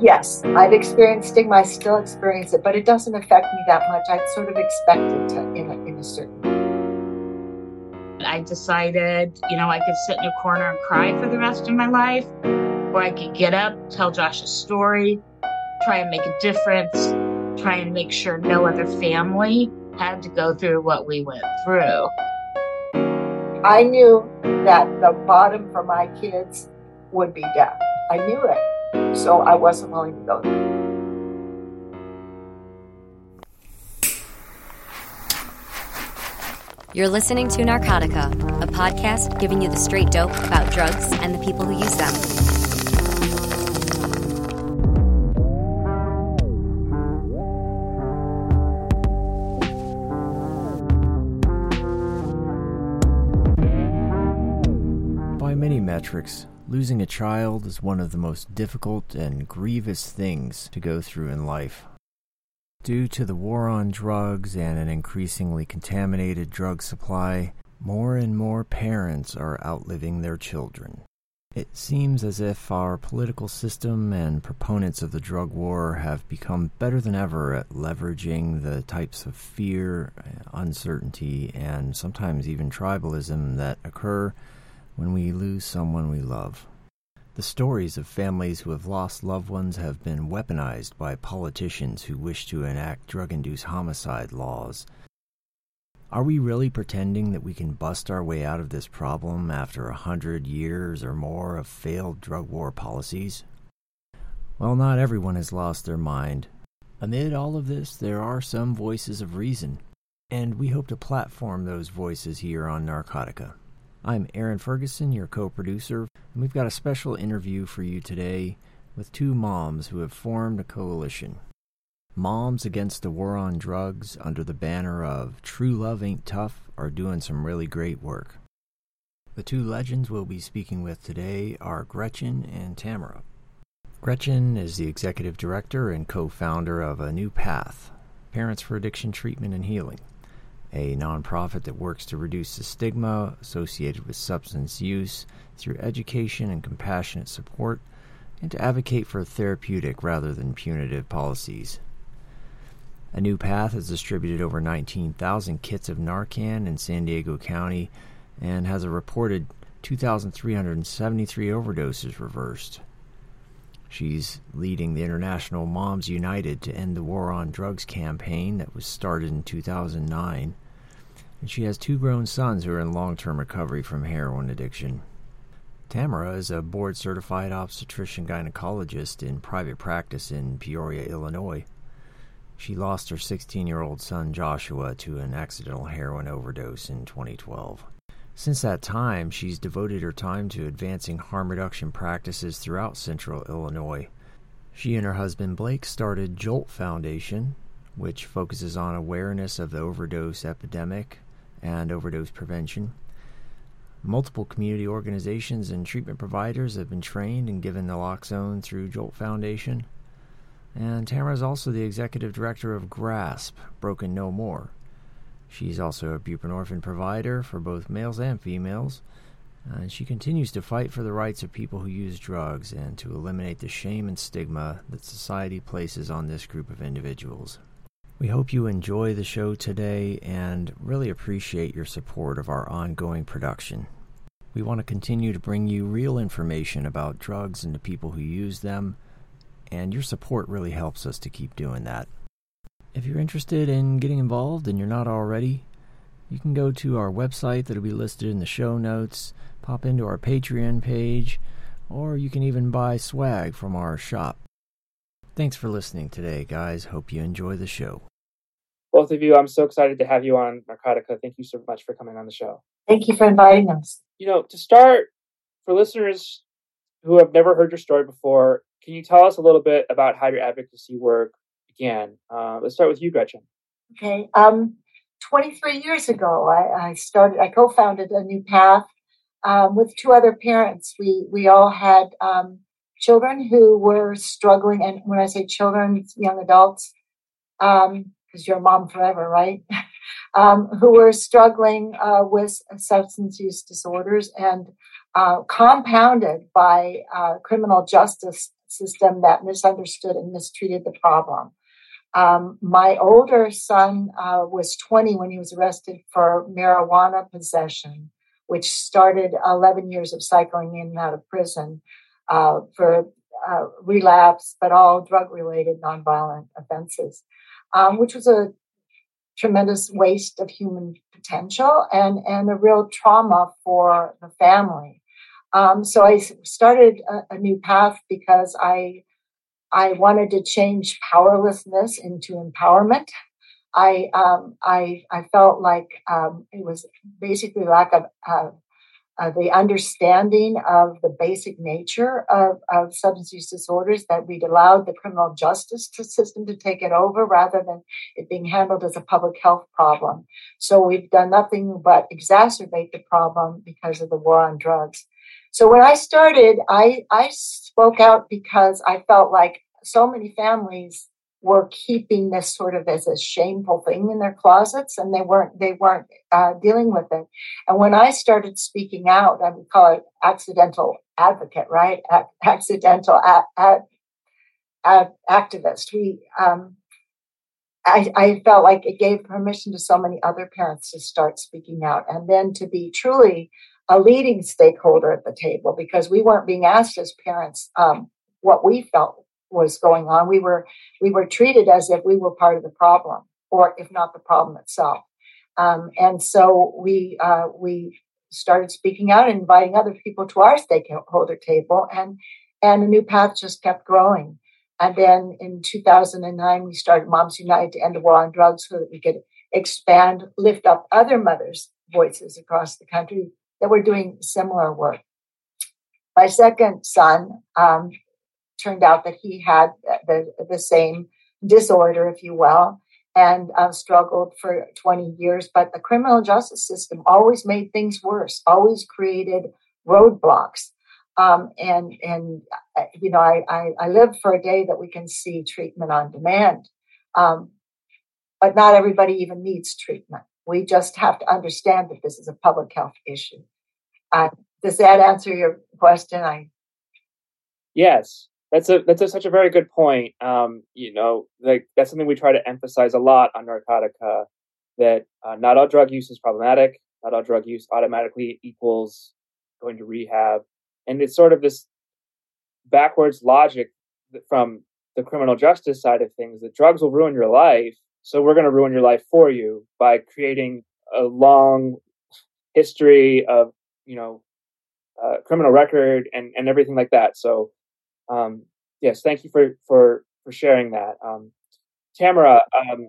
Yes, I've experienced stigma. I still experience it, but it doesn't affect me that much. I sort of expect it to in a, in a certain way. I decided, you know, I could sit in a corner and cry for the rest of my life, or I could get up, tell Josh a story, try and make a difference, try and make sure no other family had to go through what we went through. I knew that the bottom for my kids would be death. I knew it. So I wasn't willing to go there. You're listening to Narcotica, a podcast giving you the straight dope about drugs and the people who use them. By many metrics, losing a child is one of the most difficult and grievous things to go through in life. Due to the war on drugs and an increasingly contaminated drug supply, more and more parents are outliving their children. It seems as if our political system and proponents of the drug war have become better than ever at leveraging the types of fear, uncertainty, and sometimes even tribalism that occur when we lose someone we love. The stories of families who have lost loved ones have been weaponized by politicians who wish to enact drug induced homicide laws. Are we really pretending that we can bust our way out of this problem after a hundred years or more of failed drug war policies? Well, not everyone has lost their mind. Amid all of this, there are some voices of reason, and we hope to platform those voices here on Narcotica. I'm Aaron Ferguson, your co producer, and we've got a special interview for you today with two moms who have formed a coalition. Moms Against the War on Drugs, under the banner of True Love Ain't Tough, are doing some really great work. The two legends we'll be speaking with today are Gretchen and Tamara. Gretchen is the executive director and co founder of A New Path Parents for Addiction Treatment and Healing a nonprofit that works to reduce the stigma associated with substance use through education and compassionate support, and to advocate for therapeutic rather than punitive policies. A New Path has distributed over 19,000 kits of Narcan in San Diego County and has a reported 2,373 overdoses reversed. She's leading the International Moms United to End the War on Drugs campaign that was started in 2009 and she has two grown sons who are in long term recovery from heroin addiction. Tamara is a board certified obstetrician gynecologist in private practice in Peoria, Illinois. She lost her 16 year old son Joshua to an accidental heroin overdose in 2012. Since that time, she's devoted her time to advancing harm reduction practices throughout central Illinois. She and her husband Blake started Jolt Foundation, which focuses on awareness of the overdose epidemic, and overdose prevention. Multiple community organizations and treatment providers have been trained and given naloxone through Jolt Foundation. And Tamara is also the executive director of GRASP, Broken No More. She's also a buprenorphine provider for both males and females, and she continues to fight for the rights of people who use drugs and to eliminate the shame and stigma that society places on this group of individuals. We hope you enjoy the show today and really appreciate your support of our ongoing production. We want to continue to bring you real information about drugs and the people who use them, and your support really helps us to keep doing that. If you're interested in getting involved and you're not already, you can go to our website that'll be listed in the show notes, pop into our Patreon page, or you can even buy swag from our shop. Thanks for listening today, guys. Hope you enjoy the show. Both of you, I'm so excited to have you on Narcotica. Thank you so much for coming on the show. Thank you for inviting us. You know, to start, for listeners who have never heard your story before, can you tell us a little bit about how your advocacy work began? Uh, let's start with you, Gretchen. Okay. Um, 23 years ago, I, I started, I co founded A New Path um, with two other parents. We, we all had um, children who were struggling, and when I say children, young adults, because um, you're a mom forever, right? um, who were struggling uh, with substance use disorders and uh, compounded by uh, criminal justice system that misunderstood and mistreated the problem. Um, my older son uh, was 20 when he was arrested for marijuana possession, which started 11 years of cycling in and out of prison uh, for uh, relapse, but all drug related nonviolent offenses, um, which was a tremendous waste of human potential and, and a real trauma for the family. Um, so I started a, a, new path because I I wanted to change powerlessness into empowerment. I um, I I felt like um, it was basically lack of uh, uh, the understanding of the basic nature of, of substance use disorders that we'd allowed the criminal justice system to take it over rather than it being handled as a public health problem. So we've done nothing but exacerbate the problem because of the war on drugs. So when I started, I, I spoke out because I felt like so many families were keeping this sort of as a shameful thing in their closets and they weren't they weren't uh, dealing with it. And when i started speaking out i would call it accidental advocate right? A- accidental a- a- activist. We um, I, I felt like it gave permission to so many other parents to start speaking out and then to be truly a leading stakeholder at the table because we weren't being asked as parents um, what we felt was going on. We were we were treated as if we were part of the problem, or if not the problem itself. Um, and so we uh, we started speaking out and inviting other people to our stakeholder table, and and a new path just kept growing. And then in 2009, we started Moms United to end the war on drugs so that we could expand, lift up other mothers' voices across the country that were doing similar work. My second son, um, turned out that he had the, the same disorder, if you will, and uh, struggled for 20 years. But the criminal justice system always made things worse, always created roadblocks. Um, and and uh, you know, I, I, I live for a day that we can see treatment on demand, um, but not everybody even needs treatment. We just have to understand that this is a public health issue. Uh, does that answer your question? I yes, that's a that's a, such a very good point. Um, you know, like that's something we try to emphasize a lot on Narcotica. That uh, not all drug use is problematic. Not all drug use automatically equals going to rehab, and it's sort of this backwards logic from the criminal justice side of things that drugs will ruin your life, so we're going to ruin your life for you by creating a long history of you know uh, criminal record and and everything like that. So um, yes, thank you for for for sharing that. Um, Tamara, um,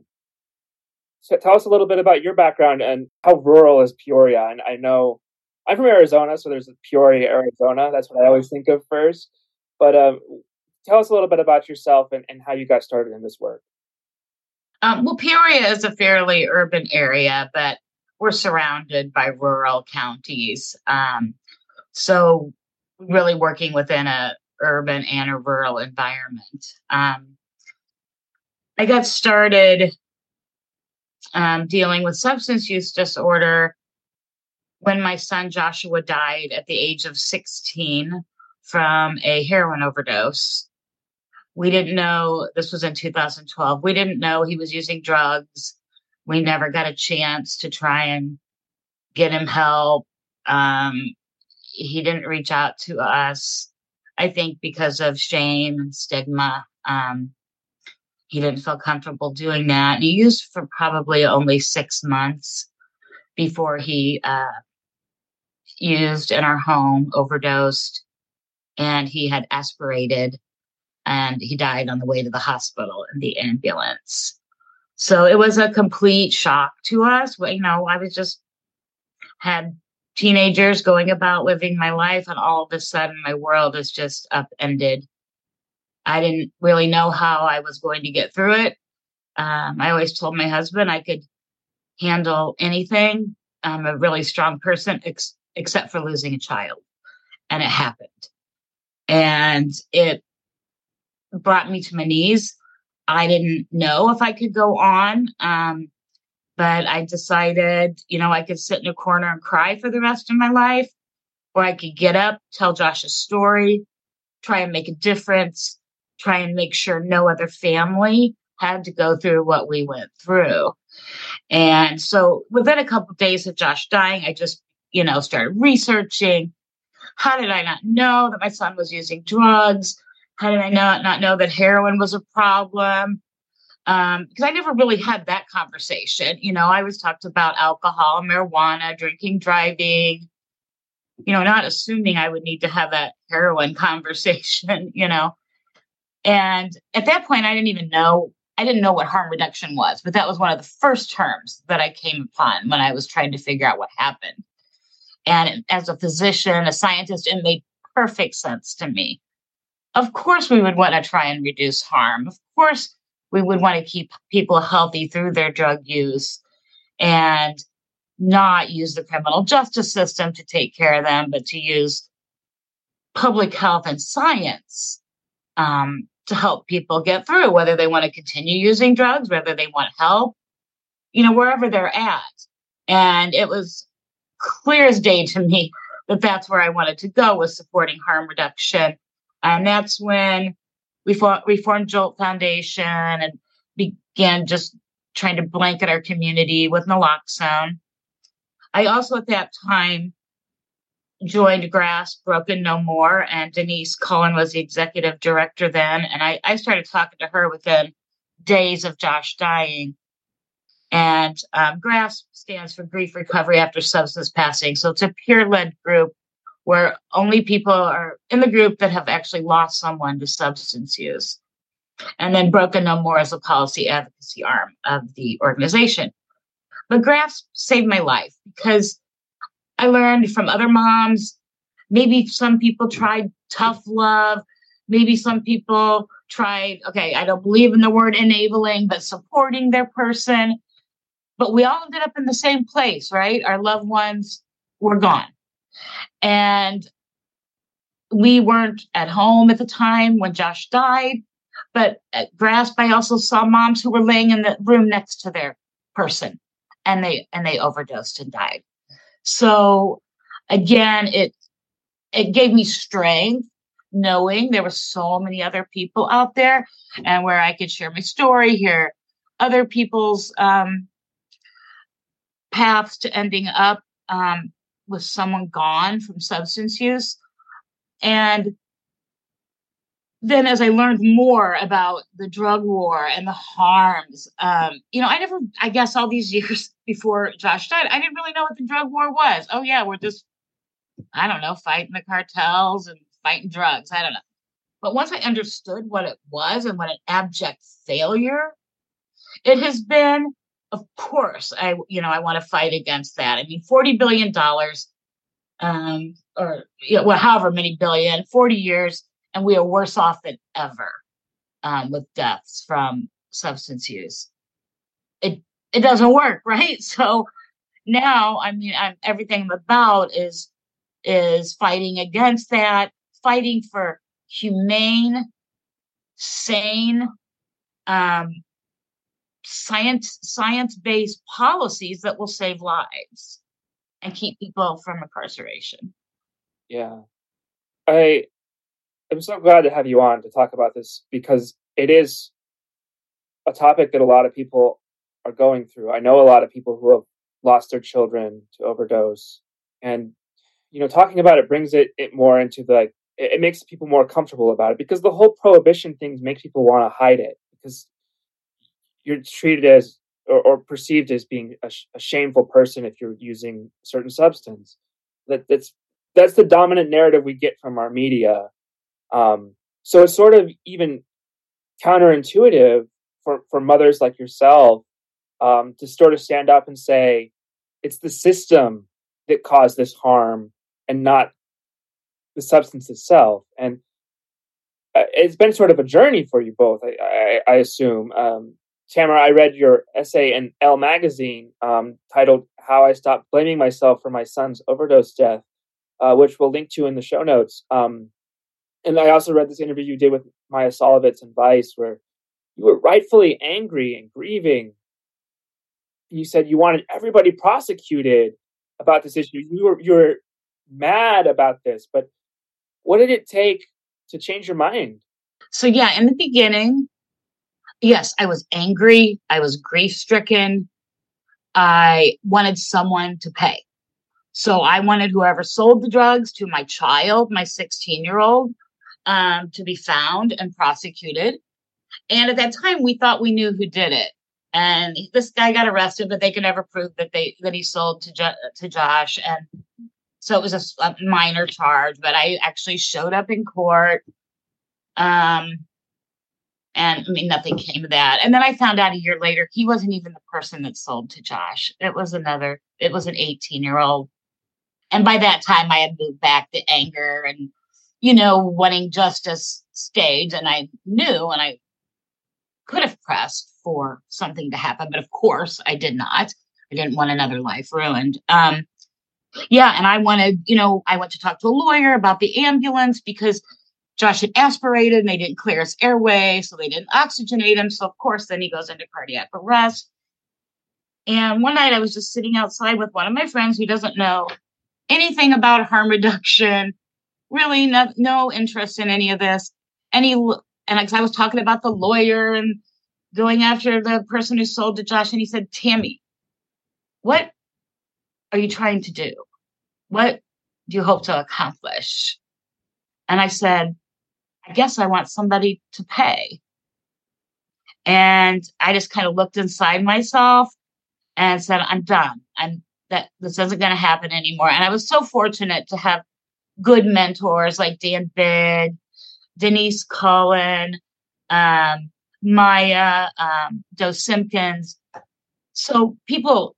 so tell us a little bit about your background and how rural is Peoria. And I know I'm from Arizona, so there's a Peoria, Arizona. That's what I always think of first. But um, tell us a little bit about yourself and, and how you got started in this work. Um, well, Peoria is a fairly urban area, but we're surrounded by rural counties. Um, so, really working within a urban and a rural environment. Um, I got started um, dealing with substance use disorder when my son Joshua died at the age of 16 from a heroin overdose. We didn't know this was in 2012. We didn't know he was using drugs. We never got a chance to try and get him help. Um, he didn't reach out to us. I think because of shame and stigma. Um, he didn't feel comfortable doing that. And he used for probably only six months before he uh, used in our home, overdosed, and he had aspirated and he died on the way to the hospital in the ambulance. So it was a complete shock to us. You know, I was just had teenagers going about living my life, and all of a sudden my world is just upended. I didn't really know how I was going to get through it. Um, I always told my husband I could handle anything. I'm a really strong person, ex- except for losing a child. And it happened. And it brought me to my knees. I didn't know if I could go on. Um, but I decided, you know, I could sit in a corner and cry for the rest of my life, or I could get up, tell Josh a story, try and make a difference, try and make sure no other family had to go through what we went through. And so within a couple of days of Josh dying, I just, you know, started researching. How did I not know that my son was using drugs? How did I not, not know that heroin was a problem? Um, because I never really had that conversation. You know, I was talked about alcohol, marijuana, drinking, driving, you know, not assuming I would need to have that heroin conversation, you know. And at that point, I didn't even know I didn't know what harm reduction was, but that was one of the first terms that I came upon when I was trying to figure out what happened. And as a physician, a scientist, it made perfect sense to me. Of course, we would want to try and reduce harm. Of course, we would want to keep people healthy through their drug use and not use the criminal justice system to take care of them, but to use public health and science um, to help people get through, whether they want to continue using drugs, whether they want help, you know, wherever they're at. And it was clear as day to me that that's where I wanted to go was supporting harm reduction. And that's when we, formed Jolt Foundation and began just trying to blanket our community with naloxone. I also at that time joined GRASP Broken No More, and Denise Cullen was the executive director then. And I, I started talking to her within days of Josh dying. And um, GRASP stands for Grief Recovery After Substance Passing. So it's a peer led group where only people are in the group that have actually lost someone to substance use. And then Broken No More is a policy advocacy arm of the organization. But GRASP saved my life because I learned from other moms. Maybe some people tried tough love. Maybe some people tried, okay, I don't believe in the word enabling, but supporting their person. But we all ended up in the same place, right? Our loved ones were gone. And we weren't at home at the time when Josh died. But at GRASP, I also saw moms who were laying in the room next to their person and they and they overdosed and died. So again, it it gave me strength knowing there were so many other people out there and where I could share my story, hear other people's um, paths to ending up um, with someone gone from substance use. And then as I learned more about the drug war and the harms, um, you know, I never, I guess all these years before Josh died, I didn't really know what the drug war was. Oh, yeah, we're just, I don't know, fighting the cartels and fighting drugs. I don't know. But once I understood what it was and what an abject failure it has been, of course, I, you know, I want to fight against that. I mean, $40 billion, um, or, you know, well, however many billion, 40 years and we are worse off than ever um, with deaths from substance use. It it doesn't work, right? So now, I mean, I'm, everything I'm about is is fighting against that, fighting for humane, sane, um, science science based policies that will save lives and keep people from incarceration. Yeah, I I'm so glad to have you on to talk about this because it is a topic that a lot of people are going through. I know a lot of people who have lost their children to overdose, and you know, talking about it brings it it more into the like it, it makes people more comfortable about it because the whole prohibition thing makes people want to hide it because you're treated as or, or perceived as being a, a, shameful person if you're using certain substance. That that's that's the dominant narrative we get from our media um, so it's sort of even counterintuitive for, for mothers like yourself um, to sort of stand up and say, it's the system that caused this harm and not the substance itself. And uh, it's been sort of a journey for you both, I, I, I assume. Um, Tamara, I read your essay in Elle magazine um, titled How I Stopped Blaming Myself for My Son's Overdose Death, uh, which we'll link to in the show notes. Um, and I also read this interview you did with Maia Szalavitz and Vice, where you were rightfully angry and grieving. You said you wanted everybody prosecuted about this issue. You were you were mad about this, but what did it take to change your mind? So, yeah, in the beginning, yes, I was angry. I was grief stricken. I wanted someone to pay. So I wanted whoever sold the drugs to my child, my 16 year old, um, to be found and prosecuted. And at that time, we thought we knew who did it. And this guy got arrested, but they could never prove that they that he sold to jo- to Josh. And so it was a, a, minor charge. But I actually showed up in court. Um, and I mean, nothing came of that. And then I found out a year later he wasn't even the person that sold to Josh. It was another. It was an 18 year old and by that time, I had moved back to anger and, you know, wanting justice stage. And I knew and I could have pressed for something to happen. But of course, I did not. I didn't want another life ruined. Um, yeah. And I wanted, you know, I went to talk to a lawyer about the ambulance because Josh had aspirated and they didn't clear his airway. So they didn't oxygenate him. So, of course, then he goes into cardiac arrest. And one night I was just sitting outside with one of my friends who doesn't know anything about harm reduction, really no, no interest in any of this. Any and I was talking about the lawyer and going after the person who sold to Josh, and he said, Tammy, what are you trying to do? What do you hope to accomplish? And I said, I guess I want somebody to pay. And I just kind of looked inside myself and said, I'm done. I'm that this isn't going to happen anymore. And I was so fortunate to have good mentors like Dan Bigg, Denise Cullen, um, Maia, um, Joe Simpkins. So people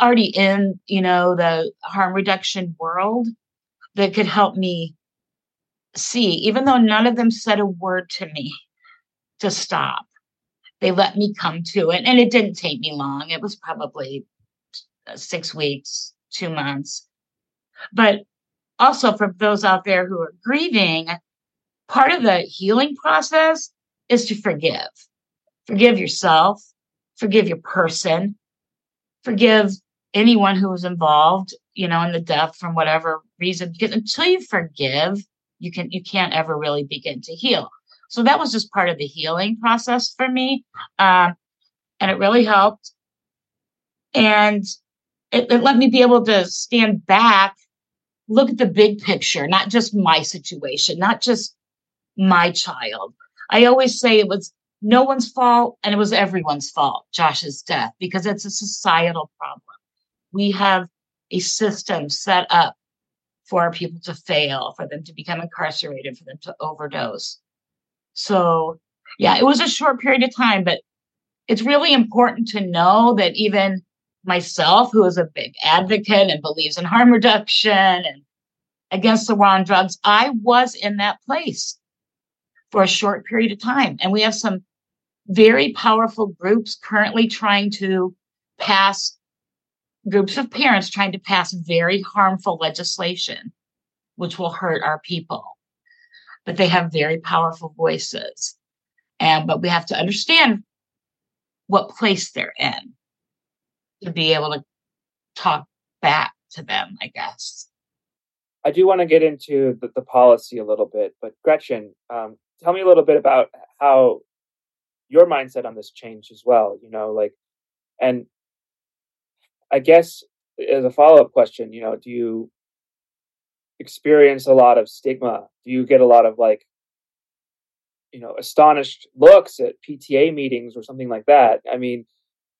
already in, you know, the harm reduction world that could help me see, even though none of them said a word to me to stop. They let me come to it. And it didn't take me long. It was probably uh, six weeks, two months. But also for those out there who are grieving, part of the healing process is to forgive. Forgive yourself, forgive your person, forgive anyone who was involved, you know, in the death from whatever reason. Because until you forgive, you can you can't ever really begin to heal. So that was just part of the healing process for me, um, and it really helped. And it, it let me be able to stand back, look at the big picture, not just my situation, not just my child. I always say it was no one's fault and it was everyone's fault, Josh's death, because it's a societal problem. We have a system set up for people to fail, for them to become incarcerated, for them to overdose. So, yeah, it was a short period of time, but it's really important to know that even myself, who is a big advocate and believes in harm reduction and against the war on drugs, I was in that place for a short period of time. And we have some very powerful groups currently trying to pass groups of parents trying to pass very harmful legislation, which will hurt our people. But they have very powerful voices. And but we have to understand what place they're in to be able to talk back to them, I guess. I do want to get into the, the policy a little bit, but Gretchen, um, tell me a little bit about how your mindset on this changed as well. You know, like, and I guess as a follow up question, you know, do you experience a lot of stigma? Do you get a lot of like, you know, astonished looks at PTA meetings or something like that? I mean,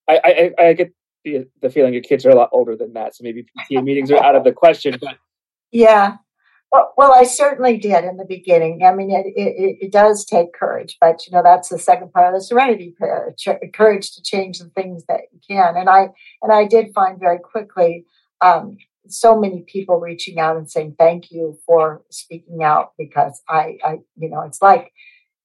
I, I, I get the, the feeling your kids are a lot older than that, so maybe PTA meetings are out of the question. But yeah, well, well, I certainly did in the beginning. I mean, it, it, it does take courage, but you know that's the second part of the Serenity Prayer: courage to change the things that you can. And I and I did find very quickly um, so many people reaching out and saying thank you for speaking out because I, I you know, it's like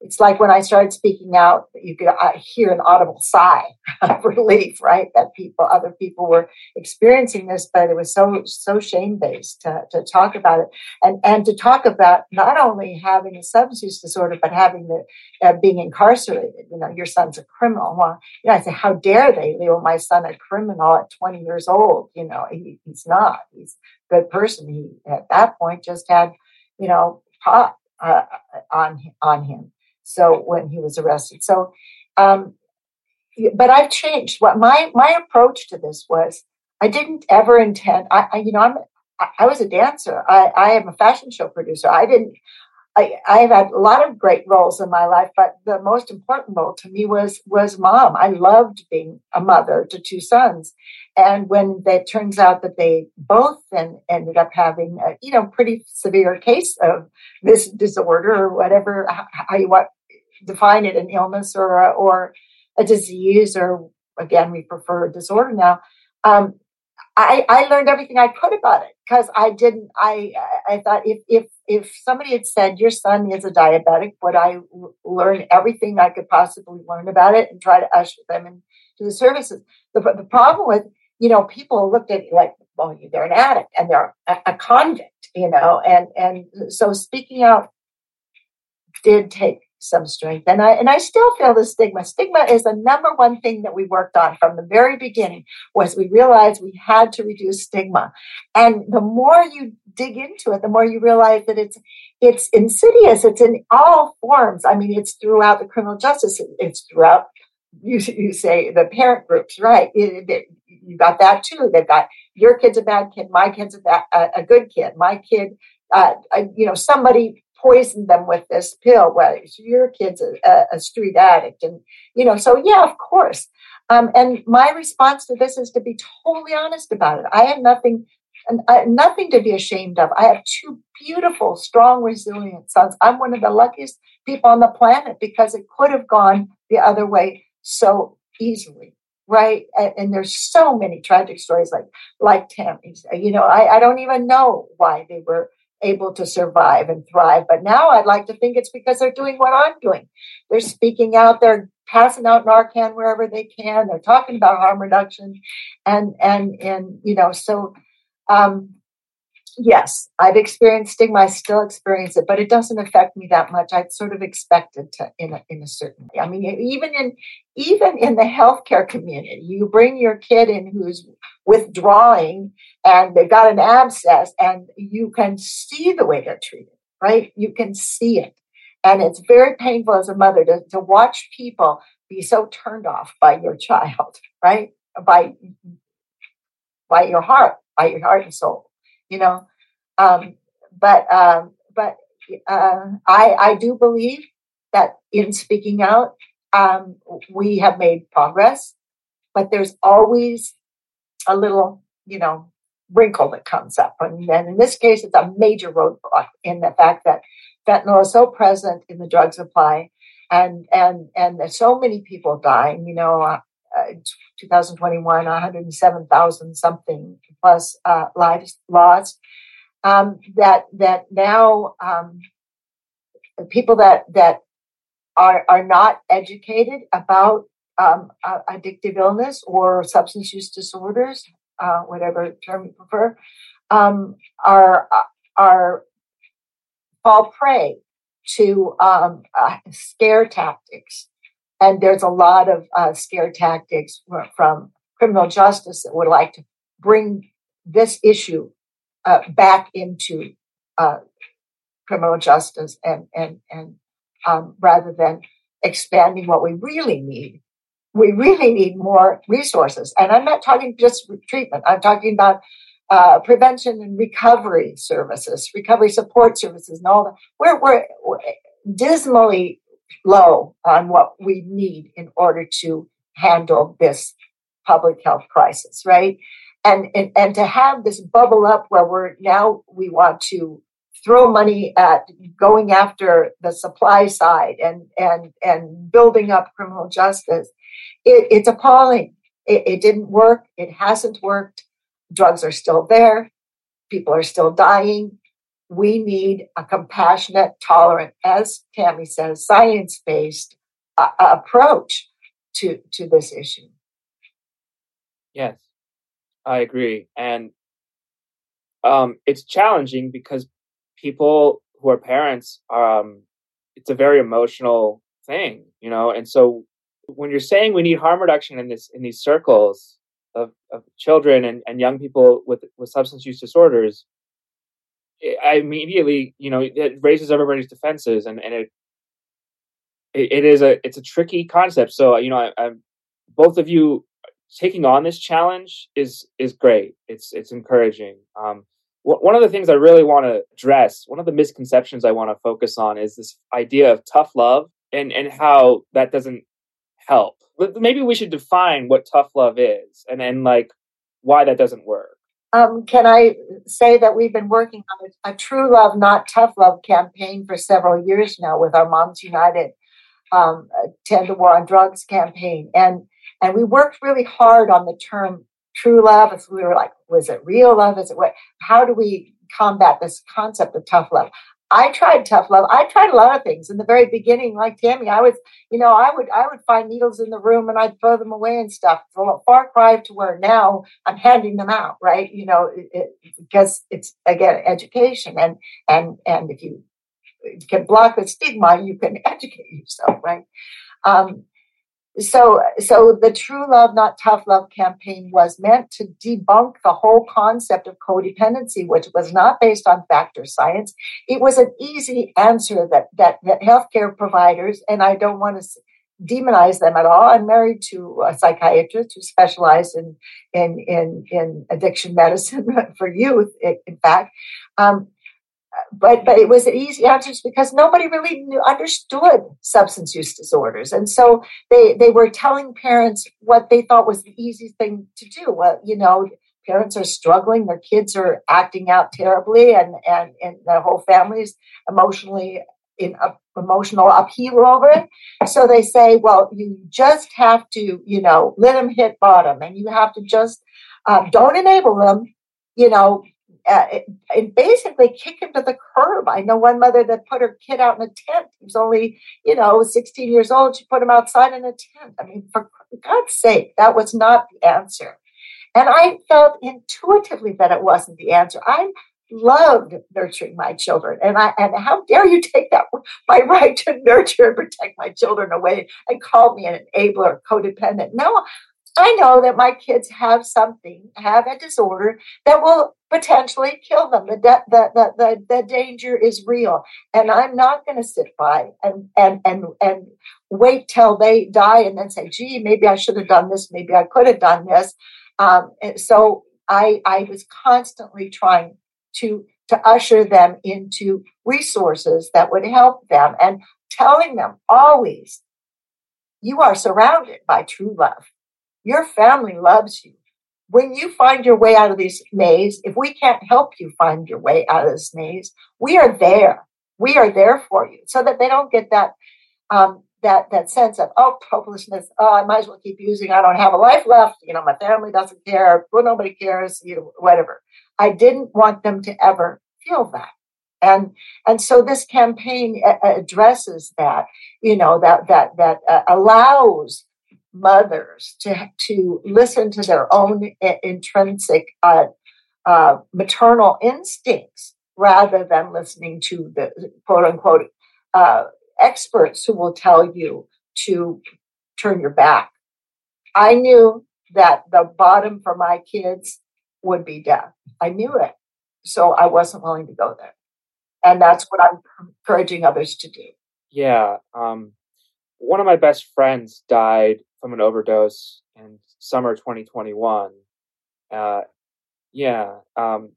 it's like when I started speaking out, you could hear an audible sigh of relief, right? That people, other people were experiencing this, but it was so so shame based to, to talk about it, and and to talk about not only having a substance use disorder, but having the uh, being incarcerated. You know, your son's a criminal. Well, you know, I say, how dare they label my son a criminal at 20 years old? You know, he, he's not. He's a good person. He at that point just had, you know, pot uh, on on him So when he was arrested, so um, but I've changed. What my my approach to this was, I didn't ever intend. I, I you know I'm I was a dancer. I, I am a fashion show producer. I didn't I, I've had a lot of great roles in my life, but the most important role to me was was mom. I loved being a mother to two sons, and when it turns out that they both then ended up having a you know pretty severe case of this disorder or whatever how you want define it an illness or a, or a disease or again we prefer disorder now. Um, I, I learned everything I could about it because I didn't. I I thought if if if somebody had said your son is a diabetic, would I learn everything I could possibly learn about it and try to usher them into the services? The, the problem with you know people looked at like well they're an addict and they're a, a convict, you know, and and so speaking out did take some strength. And I and I still feel the stigma. Stigma is the number one thing that we worked on from the very beginning was we realized we had to reduce stigma. And the more you dig into it, the more you realize that it's it's insidious. It's in all forms. I mean, it's throughout the criminal justice. It's throughout you, you say the parent groups, right? It, it, you got that too. They've got your kid's a bad kid, my kid's a, bad, a, a good kid, my kid, uh, you know, somebody poisoned them with this pill. Well, your kid's a, a, street addict, and you know, so yeah, of course. Um, and my response to this is to be totally honest about it. I have nothing, nothing to be ashamed of. I have two beautiful, strong, resilient sons. I'm one of the luckiest people on the planet because it could have gone the other way so easily right? And, and, there's so many tragic stories like like Tammy's. You know, I, I don't even know why they were able to survive and thrive. But now I'd like to think it's because they're doing what I'm doing. They're speaking out, they're passing out Narcan wherever they can, they're talking about harm reduction and and and you know, so um yes, I've experienced stigma. I still experience it, but it doesn't affect me that much. I'd sort of expected to in a, in a certain way. I mean, even in even in the healthcare community, you bring your kid in who's withdrawing and they've got an abscess, and you can see the way they're treated. Right? You can see it. And it's very painful as a mother to, to watch people be so turned off by your child, right? By by your heart, by your heart and soul you know. Um, but um, but uh, I I do believe that in speaking out, um, we have made progress, but there's always a little, you know, wrinkle that comes up, and, in this case, it's a major roadblock in the fact that fentanyl is so present in the drug supply, and and and there's so many people dying. You know, uh, uh, 2021, 107,000 something plus uh, lives lost. Um, that that now um, people that that are are not educated about um, uh, addictive illness or substance use disorders, uh, whatever term you prefer, um, are are fall prey to um, uh, scare tactics and there's a lot of uh, scare tactics from criminal justice that would like to bring this issue uh, back into uh, criminal justice and and and um, rather than expanding what we really need. We really need more resources. And i'm not talking just treatment. I'm talking about uh, prevention and recovery services recovery support services and all that. We're, we're, we're dismally low on what we need in order to handle this public health crisis, right? And, and, and to have this bubble up where we're now we want to throw money at going after the supply side and and and building up criminal justice, it, it's appalling. It, it didn't work. It hasn't worked. Drugs are still there. People are still dying we need a compassionate, tolerant, as Tammy says, science based uh, approach to, to this issue. Yes, I agree. And um, it's challenging because people who are parents, um, it's a very emotional thing, you know. And so when you're saying we need harm reduction in this in these circles of, of children and, and young people with with substance use disorders, I immediately, you know, it raises everybody's defenses and, and it it, it is a it's a tricky concept. So you know, I, I'm both of you taking on this challenge is is great. It's it's encouraging. Um, one of the things I really want to address, one of the misconceptions I want to focus on is this idea of tough love and and how that doesn't help. Maybe we should define what tough love is and and like why that doesn't work. Um, can I say that we've been working on a, a, true love, not tough love campaign for several years now with our Moms United um, 10 to War on Drugs campaign. And, and we worked really hard on the term true love. We were like, was it real love? Is it what? How do we combat this concept of tough love? I tried tough love. I tried a lot of things in the very beginning. Like Tammy, I was, you know, I would, I would find needles in the room and I'd throw them away and stuff. From a far cry to where now I'm handing them out, right? You know, it, it, because it's again education, and and and if you can block the stigma, you can educate yourself, right? Um, so so the true love not tough love campaign was meant to debunk the whole concept of codependency which was not based on fact or science. It was an easy answer that that, that healthcare providers and i don't want to demonize them at all. I'm married to a psychiatrist who specialized in in in, in addiction medicine for youth in fact. Um, but but it was an easy answer because nobody really knew, understood substance use disorders, and so they they were telling parents what they thought was the easiest thing to do. Well, you know, parents are struggling, their kids are acting out terribly, and and and the whole family's emotionally in emotional upheaval over it. So they say, well, you just have to, you know, let them hit bottom, and you have to just uh, don't enable them, you know, uh, and basically kick him to the curb. I know one mother that put her kid out in a tent. He was only, you know, 16 years old. She put him outside in a tent. I mean, for God's sake, that was not the answer. And I felt intuitively that it wasn't the answer. I loved nurturing my children. And I and how dare you take that my right to nurture and protect my children away and call me an enabler, codependent. No, I know that my kids have something, have a disorder that will potentially kill them. The, de- the, the, the, the danger is real. And I'm not going to sit by and, and, and, and wait till they die and then say, gee, maybe I should have done this. Maybe I could have done this. Um, so I, I was constantly trying to, to usher them into resources that would help them and telling them always, you are surrounded by true love your family loves you. When you find your way out of this maze, if we can't help you find your way out of this maze, we are there. We are there for you so that they don't get that um, that that sense of oh hopelessness. Oh, I might as well keep using. I don't have a life left. You know, my family doesn't care. Well, nobody cares. You know, whatever. I didn't want them to ever feel that and and so this campaign addresses that you know that that that uh, allows mothers to to listen to their own intrinsic uh, uh, maternal instincts rather than listening to the quote unquote uh, experts who will tell you to turn your back. I knew that the bottom for my kids would be death. I knew it. So I wasn't willing to go there. And that's what I'm encouraging others to do. Yeah. Um, one of my best friends died from an overdose in summer 2021. Uh, yeah, um,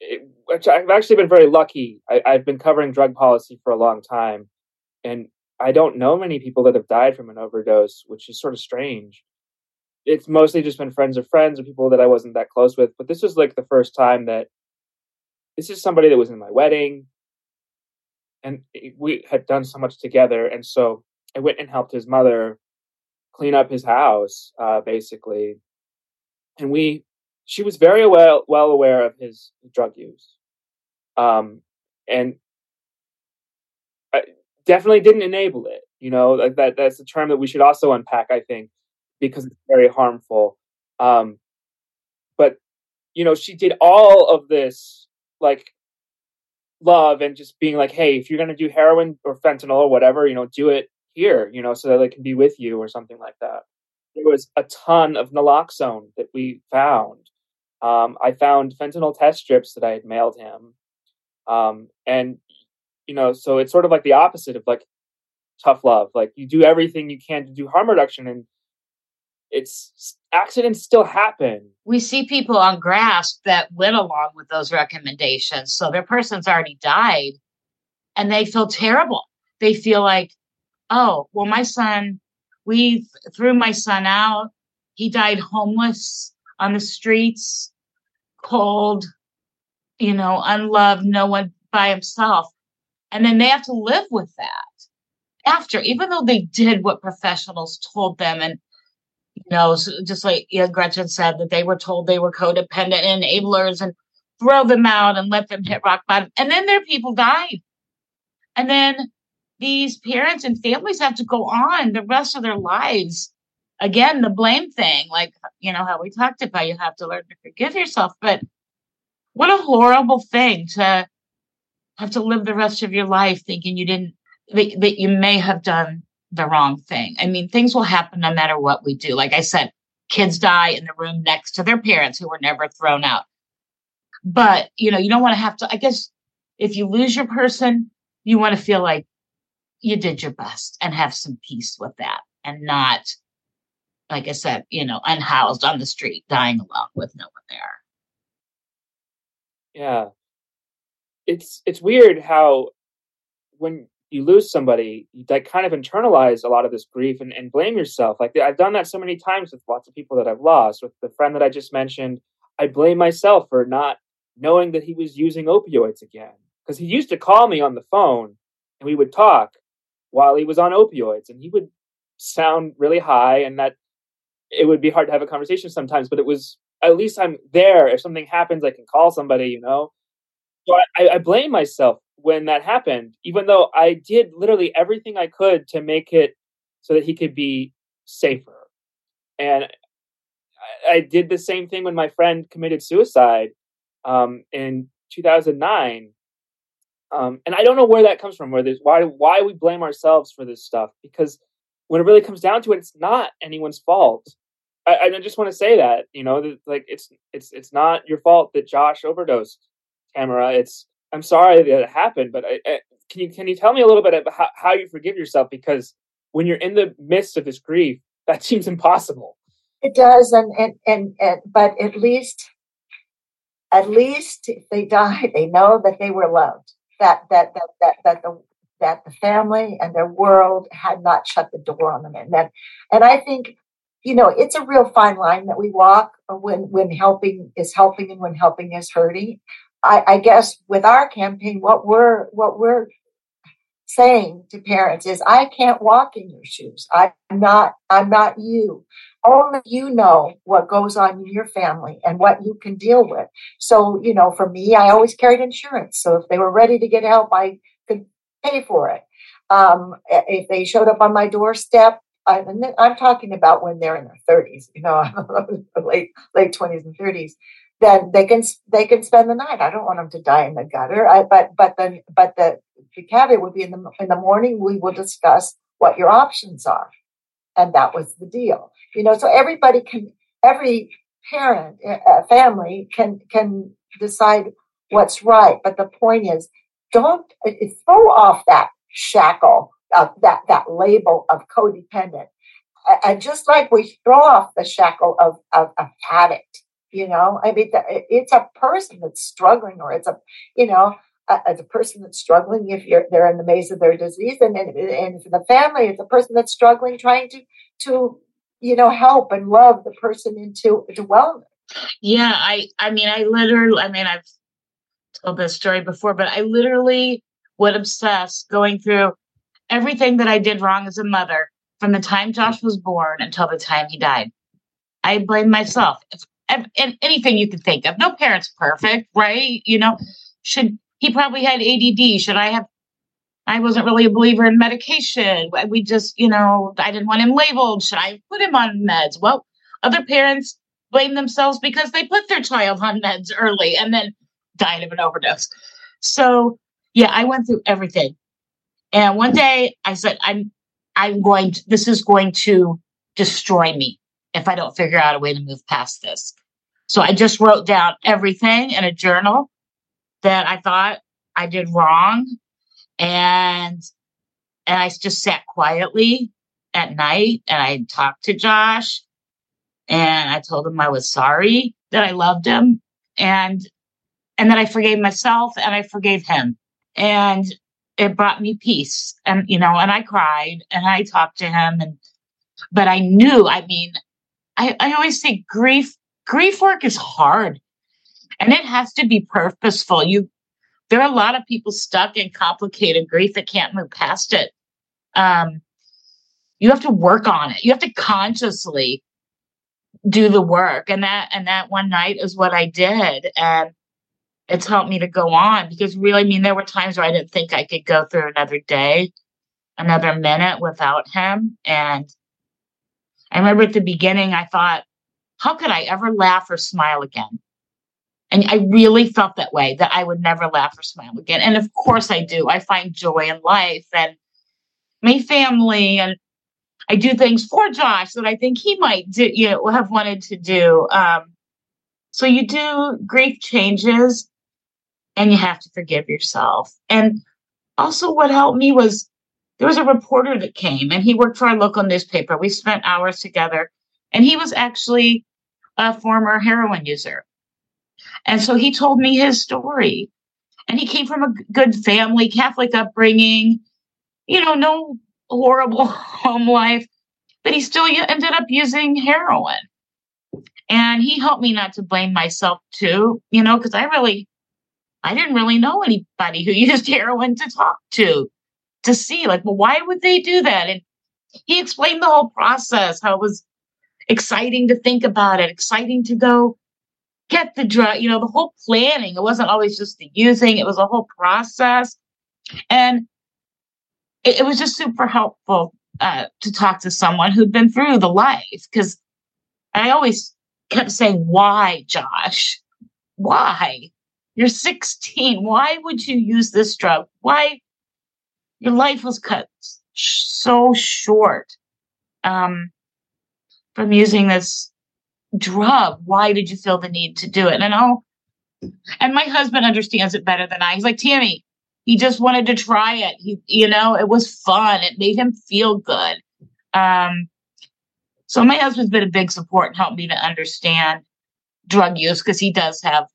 it, I've actually been very lucky. I, I've been covering drug policy for a long time, and I don't know many people that have died from an overdose, which is sort of strange. It's mostly just been friends of friends or people that I wasn't that close with. But this was like the first time that this is somebody that was in my wedding, and we had done so much together. And so I went and helped his mother clean up his house, uh, basically. And we, she was very well well aware of his drug use, um, and I definitely didn't enable it. You know that, that that's a term that we should also unpack. I think because it's very harmful. Um, but you know, she did all of this like love and just being like, hey, if you're gonna do heroin or fentanyl or whatever, you know, do it here, you know, so that they can be with you or something like that. There was a ton of naloxone that we found. Um, I found fentanyl test strips that I had mailed him. Um, and, you know, so it's sort of like the opposite of like, tough love. Like you do everything you can to do harm reduction, and it's accidents still happen. We see people on GRASP that went along with those recommendations. So their person's already died and they feel terrible. They feel like, oh, well, my son, we threw my son out. He died homeless on the streets, cold, you know, unloved, no one by himself. And then they have to live with that after, even though they did what professionals told them and you know, just like Gretchen said, that they were told they were codependent enablers and throw them out and let them hit rock bottom. And then their people died. And then these parents and families have to go on the rest of their lives. Again, the blame thing, like, you know, how we talked about, you have to learn to forgive yourself. But what a horrible thing to have to live the rest of your life thinking you didn't, that, that you may have done the wrong thing. I mean, things will happen no matter what we do. Like I said, kids die in the room next to their parents who were never thrown out. But, you know, you don't want to have to, I guess, if you lose your person, you want to feel like you did your best and have some peace with that and not, like I said, you know, unhoused on the street, dying alone with no one there. Yeah. It's it's weird how when you lose somebody, you like kind of internalize a lot of this grief and, and blame yourself. Like I've done that so many times with lots of people that I've lost. With the friend that I just mentioned, I blame myself for not knowing that he was using opioids again. Because he used to call me on the phone and we would talk while he was on opioids and he would sound really high and that it would be hard to have a conversation sometimes, but it was at least I'm there. If something happens, I can call somebody, you know. So I, I blame myself when that happened, even though I did literally everything I could to make it so that he could be safer. And I, I did the same thing when my friend committed suicide um, in 2009. Um, and I don't know where that comes from. Where there's why why we blame ourselves for this stuff because when it really comes down to it, it's not anyone's fault. I, I just want to say that you know, like it's it's it's not your fault that Josh overdosed, Tamara. It's I'm sorry that it happened, but I, I, can you can you tell me a little bit about how, how you forgive yourself? Because when you're in the midst of this grief, that seems impossible. It does, and and and, and but at least, at least if they die, they know that they were loved. That that that that that the that the family and their world had not shut the door on them, and that and I think you know it's a real fine line that we walk when when helping is helping and when helping is hurting I, I guess with our campaign, what we're what we're saying to parents is, I can't walk in your shoes. I'm not. I'm not you. Only you know what goes on in your family and what you can deal with. So, you know, for me, I always carried insurance. So if they were ready to get help, I could pay for it. Um, if they showed up on my doorstep, I, I'm talking about when they're in their 30s, you know, late late 20s and 30s then they can they can spend the night. I don't want them to die in the gutter. I, but but then but the, the caveat would be in the in the morning we will discuss what your options are, and that was the deal. You know, so everybody can every parent uh, family can can decide what's right. But the point is, don't uh, throw off that shackle of that that label of codependent. And just like we throw off the shackle of, of, of addict, you know i mean it's a person that's struggling or it's a you know as a person that's struggling if you're they're in the maze of their disease and, and and for the family it's a person that's struggling trying to to you know help and love the person into to wellness yeah i i mean i literally i mean i've told this story before but i literally would obsess going through everything that i did wrong as a mother from the time josh was born until the time he died i blame myself if and anything you could think of. No parent's perfect, right? You know, should he probably had ADD? Should I have? I wasn't really a believer in medication. We just, you know, I didn't want him labeled. Should I put him on meds? Well, other parents blame themselves because they put their child on meds early and then died of an overdose. So, yeah, I went through everything. And one day I said, I'm, I'm going to, this is going to destroy me if I don't figure out a way to move past this. So I just wrote down everything in a journal that I thought I did wrong. And and I just sat quietly at night and I talked to Josh and I told him I was sorry that I loved him and and that I forgave myself and I forgave him. And it brought me peace. And you know, and I cried and I talked to him and but I knew, I mean, I, I always say grief grief work is hard and it has to be purposeful. You there are a lot of people stuck in complicated grief that can't move past it. Um, you have to work on it. You have to consciously do the work. And that and that one night is what I did. And it's helped me to go on because really, I mean, there were times where I didn't think I could go through another day, another minute without him. And I remember at the beginning, I thought, how could I ever laugh or smile again? And I really felt that way that I would never laugh or smile again. And of course I do. I find joy in life and my family and I do things for Josh that I think he might do, you know, have wanted to do. Um, so you do grief changes and you have to forgive yourself. And also what helped me was there was a reporter that came and he worked for our local newspaper. We spent hours together and he was actually a former heroin user. And so he told me his story. And he came from a good family, Catholic upbringing, you know, no horrible home life, but he still ended up using heroin. And he helped me not to blame myself too, you know, because I really, I didn't really know anybody who used heroin to talk to, to see, like, well, why would they do that? And he explained the whole process, how it was exciting to think about it, exciting to go get the drug, you know, the whole planning. It wasn't always just the using, it was a whole process. And it, it was just super helpful uh, to talk to someone who'd been through the life because I always kept saying, Why, Josh? Why? You're 16. Why would you use this drug? Why? Your life was cut so short um, from using this drug. Why did you feel the need to do it? And oh, and my husband understands it better than I. He's like, Tammy, he just wanted to try it. He, you know, it was fun. It made him feel good. Um, so my husband's been a big support and helped me to understand drug use because he does have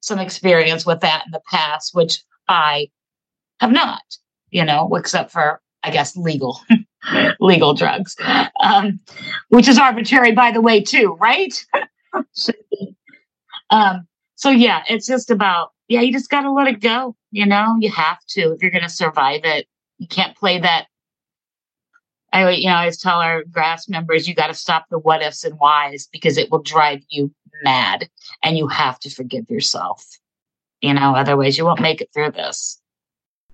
some experience with that in the past, which I have not, you know, except for I guess legal legal drugs, um, which is arbitrary, by the way, too, right? um, so yeah, it's just about yeah, you just got to let it go. You know, you have to if you're going to survive it. You can't play that. I, you know, I always tell our GRASP members, you got to stop the what ifs and whys because it will drive you mad, and you have to forgive yourself. You know, otherwise you won't make it through this.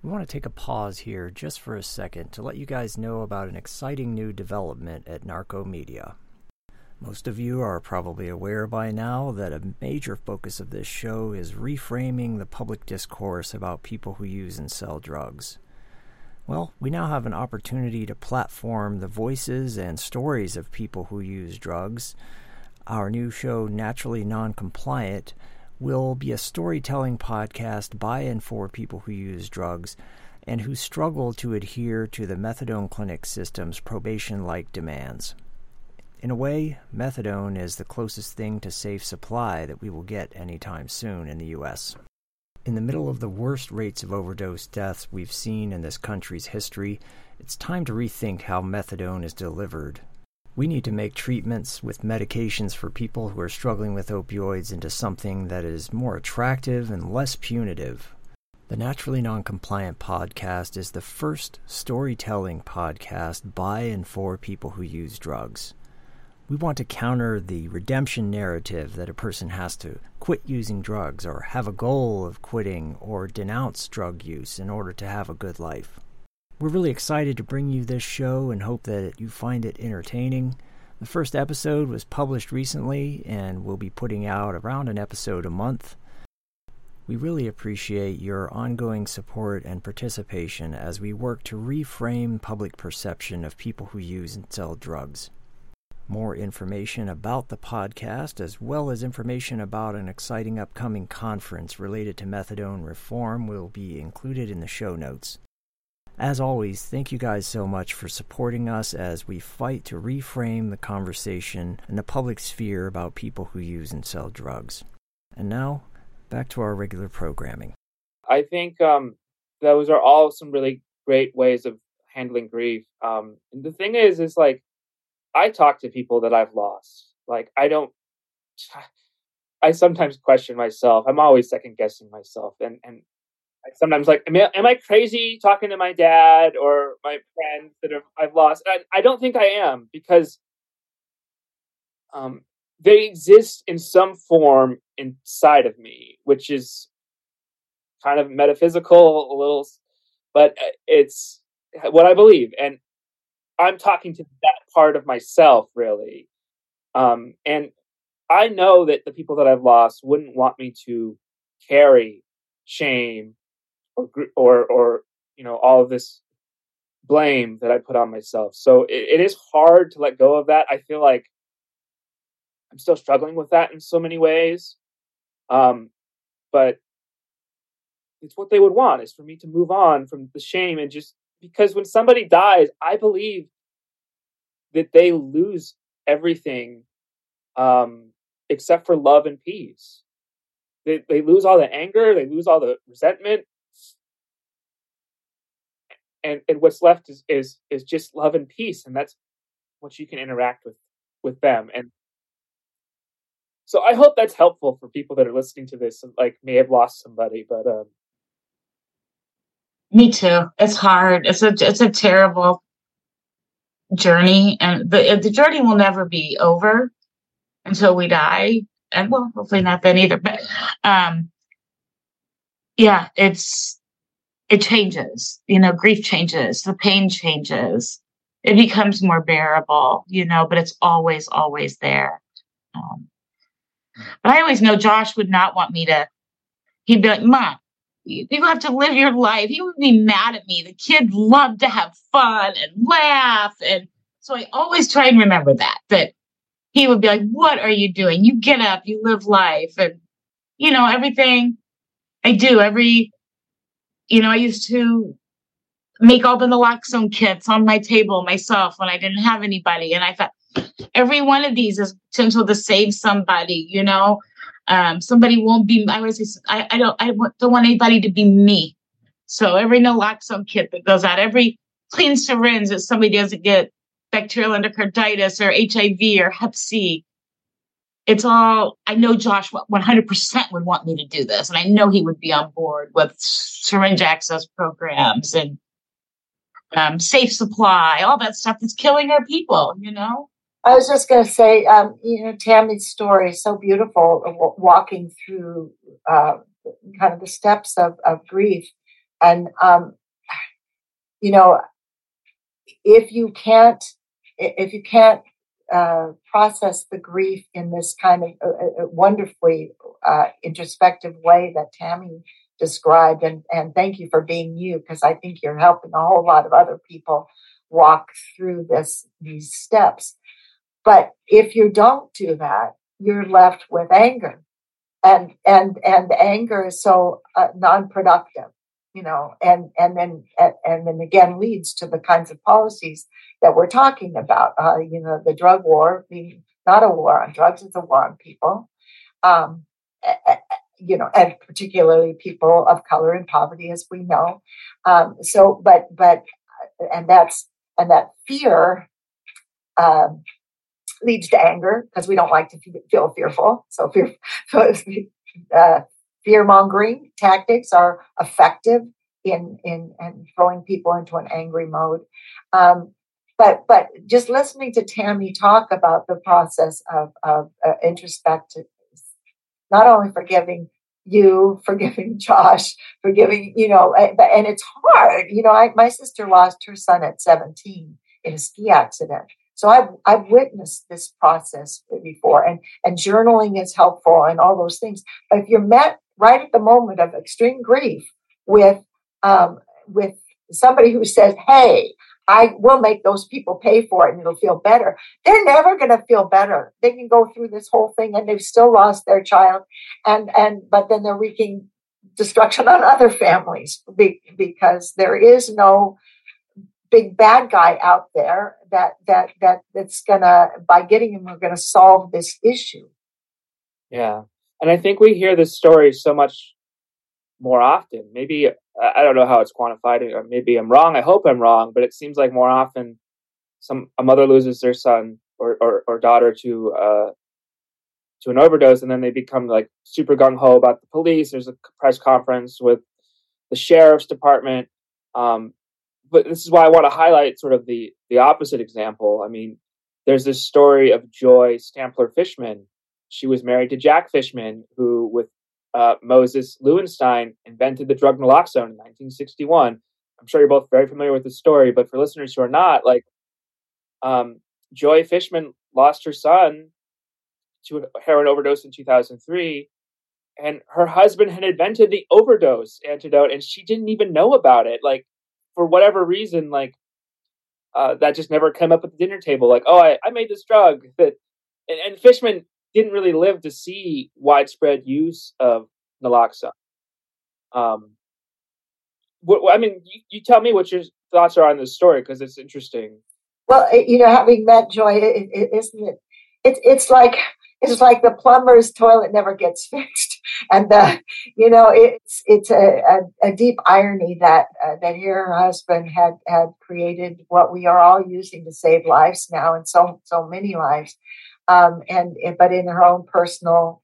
We want to take a pause here just for a second to let you guys know about an exciting new development at Narco Media. Most of you are probably aware by now that a major focus of this show is reframing the public discourse about people who use and sell drugs. Well, we now have an opportunity to platform the voices and stories of people who use drugs. Our new show, Naturally Non-Compliant, will be a storytelling podcast by and for people who use drugs and who struggle to adhere to the methadone clinic system's probation like demands. In a way, methadone is the closest thing to safe supply that we will get anytime soon in the U.S. In the middle of the worst rates of overdose deaths we've seen in this country's history, it's time to rethink how methadone is delivered we need to make treatments with medications for people who are struggling with opioids into something that is more attractive and less punitive. The Naturally Noncompliant podcast is the first storytelling podcast by and for people who use drugs. We want to counter the redemption narrative that a person has to quit using drugs or have a goal of quitting or denounce drug use in order to have a good life. We're really excited to bring you this show and hope that you find it entertaining. The first episode was published recently, and we'll be putting out around an episode a month. We really appreciate your ongoing support and participation as we work to reframe public perception of people who use and sell drugs. More information about the podcast, as well as information about an exciting upcoming conference related to methadone reform, will be included in the show notes. As always, thank you guys so much for supporting us as we fight to reframe the conversation in the public sphere about people who use and sell drugs. And now, back to our regular programming. I think um, those are all some really great ways of handling grief. Um, and the thing is, is like, I talk to people that I've lost. Like, I don't, I sometimes question myself. I'm always second guessing myself. And, and sometimes like, am I, am I crazy talking to my dad or my friends that I've lost? I, I don't think I am because um, they exist in some form inside of me, which is kind of metaphysical, a little, but uh, it's what I believe, and I'm talking to that part of myself really. Um, and I know that the people that I've lost wouldn't want me to carry shame or or or you know all of this blame that I put on myself. So it, it is hard to let go of that. I feel like I'm still struggling with that in so many ways. Um, but it's what they would want is for me to move on from the shame and just because when somebody dies, I believe that they lose everything um, except for love and peace. They, they lose all the anger, they lose all the resentment, and and what's left is is is just love and peace and that's what you can interact with with them and so i hope that's helpful for people that are listening to this and like may have lost somebody but um me too. It's hard. It's a it's a terrible journey and the the journey will never be over until we die and well hopefully not then either but um yeah it's it changes. You know, grief changes, the pain changes. It becomes more bearable, you know, but it's always, always there. Um, but I always know Josh would not want me to, he'd be like, Mom, you, have to live your life. He would be mad at me. The kid loved to have fun and laugh. And so I always try and remember that, that he would be like, What are you doing? You get up, you live life. And, you know, everything I do, every you know, I used to make all the naloxone kits on my table myself when I didn't have anybody. And I thought every one of these is potential to save somebody, you know. Um, somebody won't be I always say I, I don't I don't want anybody to be me. So every naloxone kit that goes out, every clean syringe that somebody doesn't get bacterial endocarditis or HIV or Hep C, it's all i know josh 100% would want me to do this and i know he would be on board with syringe access programs and um, safe supply all that stuff that's killing our people you know? I was just going to say um, you know tammy's story is so beautiful walking through uh, kind of the steps of, of grief. And um, you know if you can't if you can't uh, process the grief in this kind of uh, uh, wonderfully uh, introspective way that Tammy described. And, and thank you for being you, because I think you're helping a whole lot of other people walk through this these steps. But if you don't do that, you're left with anger, and and and anger is so uh, non-productive you know, and and then and then again leads to the kinds of policies that we're talking about. Uh, you know, the drug war being not a war on drugs; it's a war on people. Um, you know, and particularly people of color and poverty, as we know. Um, so, but but and that's and that fear um, leads to anger because we don't like to feel fearful. So fear, uh, fear mongering tactics are effective in in and throwing people into an angry mode. Um, but but just listening to Tammy talk about the process of of uh, introspective, not only forgiving you, forgiving Josh, forgiving you know, eh, and it's hard. You know, I, my sister lost her son at seventeen in a ski accident. So I've I've witnessed this process before, and and journaling is helpful and all those things. But if you're met right at the moment of extreme grief with um, with somebody who says, "Hey, I will make those people pay for it and it'll feel better. They're never going to feel better. They can go through this whole thing and they've still lost their child and and but then they're wreaking destruction on other families because there is no big bad guy out there that that that that's gonna by getting him we're gonna solve this issue yeah and i think we hear this story so much more often maybe i don't know how it's quantified or maybe i'm wrong i hope i'm wrong but it seems like more often some a mother loses their son or or, or daughter to uh to an overdose and then they become like super gung-ho about the police there's a press conference with the sheriff's department um, but this is why I want to highlight sort of the the opposite example. I mean, there's this story of Joy Stampler Fishman. She was married to Jack Fishman, who, with uh, Mozes Lewenstein, invented the drug naloxone in 1961. I'm sure you're both very familiar with the story, but for listeners who are not, like, um, Joy Fishman lost her son to a heroin overdose in 2003, and her husband had invented the overdose antidote, and she didn't even know about it. Like, for whatever reason, like uh, that just never came up at the dinner table. Like, oh, I, I made this drug that, and, and Fishman didn't really live to see widespread use of naloxone. Um, what, I mean, you, you, tell me what your thoughts are on this story because it's interesting. Well, you know, having met Joy, is isn't it? It's it's like it's like the plumber's toilet never gets fixed and the you know it's it's a, a, a deep irony that uh, that her husband had had created what we are all using to save lives now and so so many lives um, and but in her own personal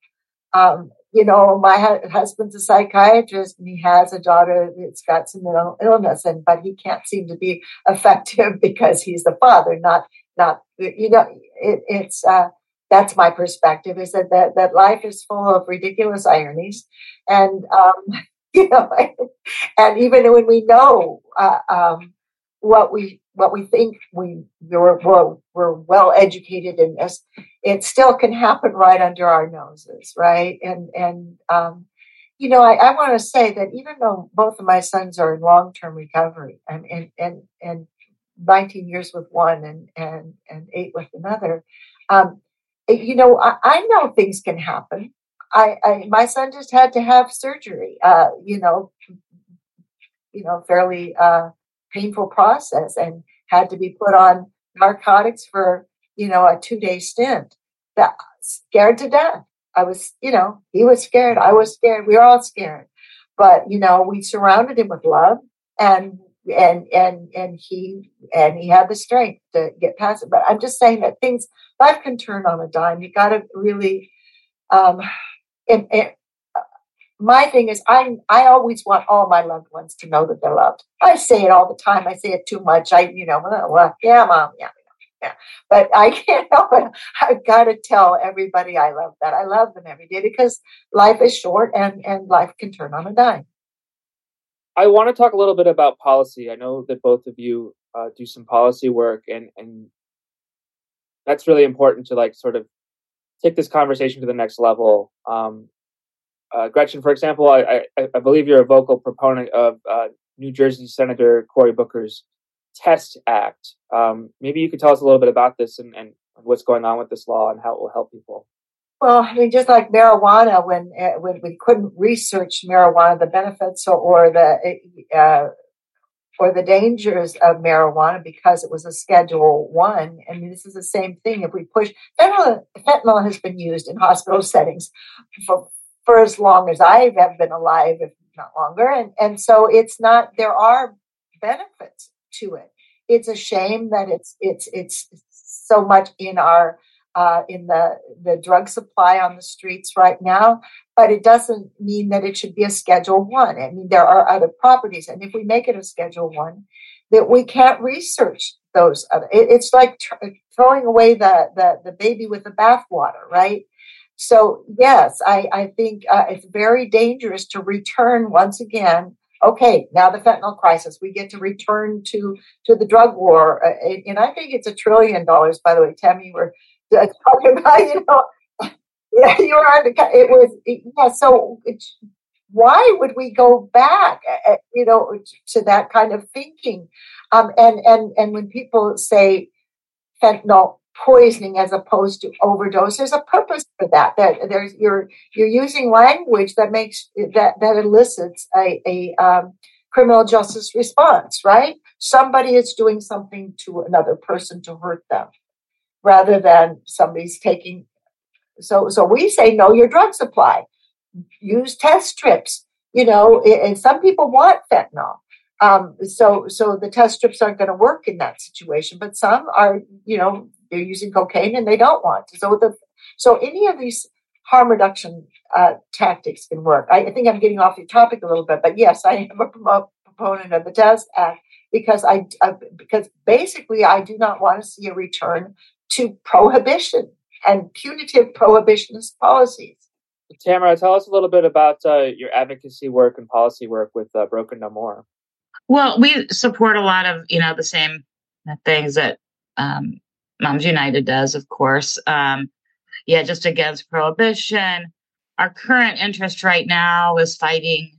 um, you know my hu- husband's a psychiatrist and he has a daughter that's got some mental illness and but he can't seem to be effective because he's the father not not you know it, it's uh that's my perspective. Is that, that that life is full of ridiculous ironies and um, you know and even when we know uh, um, what we what we think we we're, well, we're well educated in this it still can happen right under our noses right and and um, you know i, I want to say that even though both of my sons are in long-term recovery and and and, and 19 years with one and and and eight with another um, you know, I, I know things can happen. I, I, my son just had to have surgery. Uh, you know, you know, fairly uh, painful process, and had to be put on narcotics for you know a two day stint. That scared to death. I was, you know, he was scared. I was scared. We were all scared. But you know, we surrounded him with love, and and and and he and he had the strength to get past it. But I'm just saying that things life can turn on a dime. You got to really. Um, and, and my thing is, I I always want all my loved ones to know that they're loved. I say it all the time. I say it too much. I you know well yeah mom yeah yeah. But I can't help it. I've got to tell everybody I love that. I love them every day because life is short and, and life can turn on a dime. I want to talk a little bit about policy. I know that both of you uh, do some policy work, and and that's really important to like sort of take this conversation to the next level. Um, uh, Gretchen, for example, I, I, I, believe you're a vocal proponent of uh, New Jersey Senator Cory Booker's Test Act. Um, maybe you could tell us a little bit about this and, and what's going on with this law and how it will help people. Well, I mean, just like marijuana, when uh, when we couldn't research marijuana, the benefits or, or the uh, or the dangers of marijuana because it was a Schedule One. I mean, this is the same thing. If we push fentanyl, fentanyl has been used in hospital settings for for as long as I have been alive, if not longer, and and so it's not. There are benefits to it. It's a shame that it's it's it's so much in our uh, in the, the drug supply on the streets right now, but it doesn't mean that it should be a Schedule One. I. Mean, there are other properties, and if we make it a Schedule One, that we can't research those. Other, it, it's like tr- throwing away the, the the baby with the bathwater, right? So yes, I I think uh, it's very dangerous to return once again okay, now the fentanyl crisis, we get to return to to the drug war, uh, and I think it's a trillion dollars. By the way, Tammy, we're talking about, you know, yeah, you were on the, it was, yeah, so why would we go back, uh, uh, you know, to that kind of thinking? Um, and, and, and when people say fentanyl poisoning as opposed to overdose. There's a purpose for that. That there's you're you're using language that makes that that elicits a, a um, criminal justice response, right? Somebody is doing something to another person to hurt them, rather than somebody's taking. So so we say know your drug supply, use test strips. You know, and some people want fentanyl. Um, so so the test strips aren't going to work in that situation, but some are, you know, they're using cocaine and they don't want. So the so any of these harm reduction uh, tactics can work. I, I, think I'm getting off the topic a little bit, but yes, I am a proponent of the Test Act because I uh, because basically I do not want to see a return to prohibition and punitive prohibitionist policies. Tamara, tell us a little bit about uh, your advocacy work and policy work with uh, Broken No More. Well, we support a lot of you know the same things that um, Moms United does, of course. Um, yeah, just against prohibition. Our current interest right now is fighting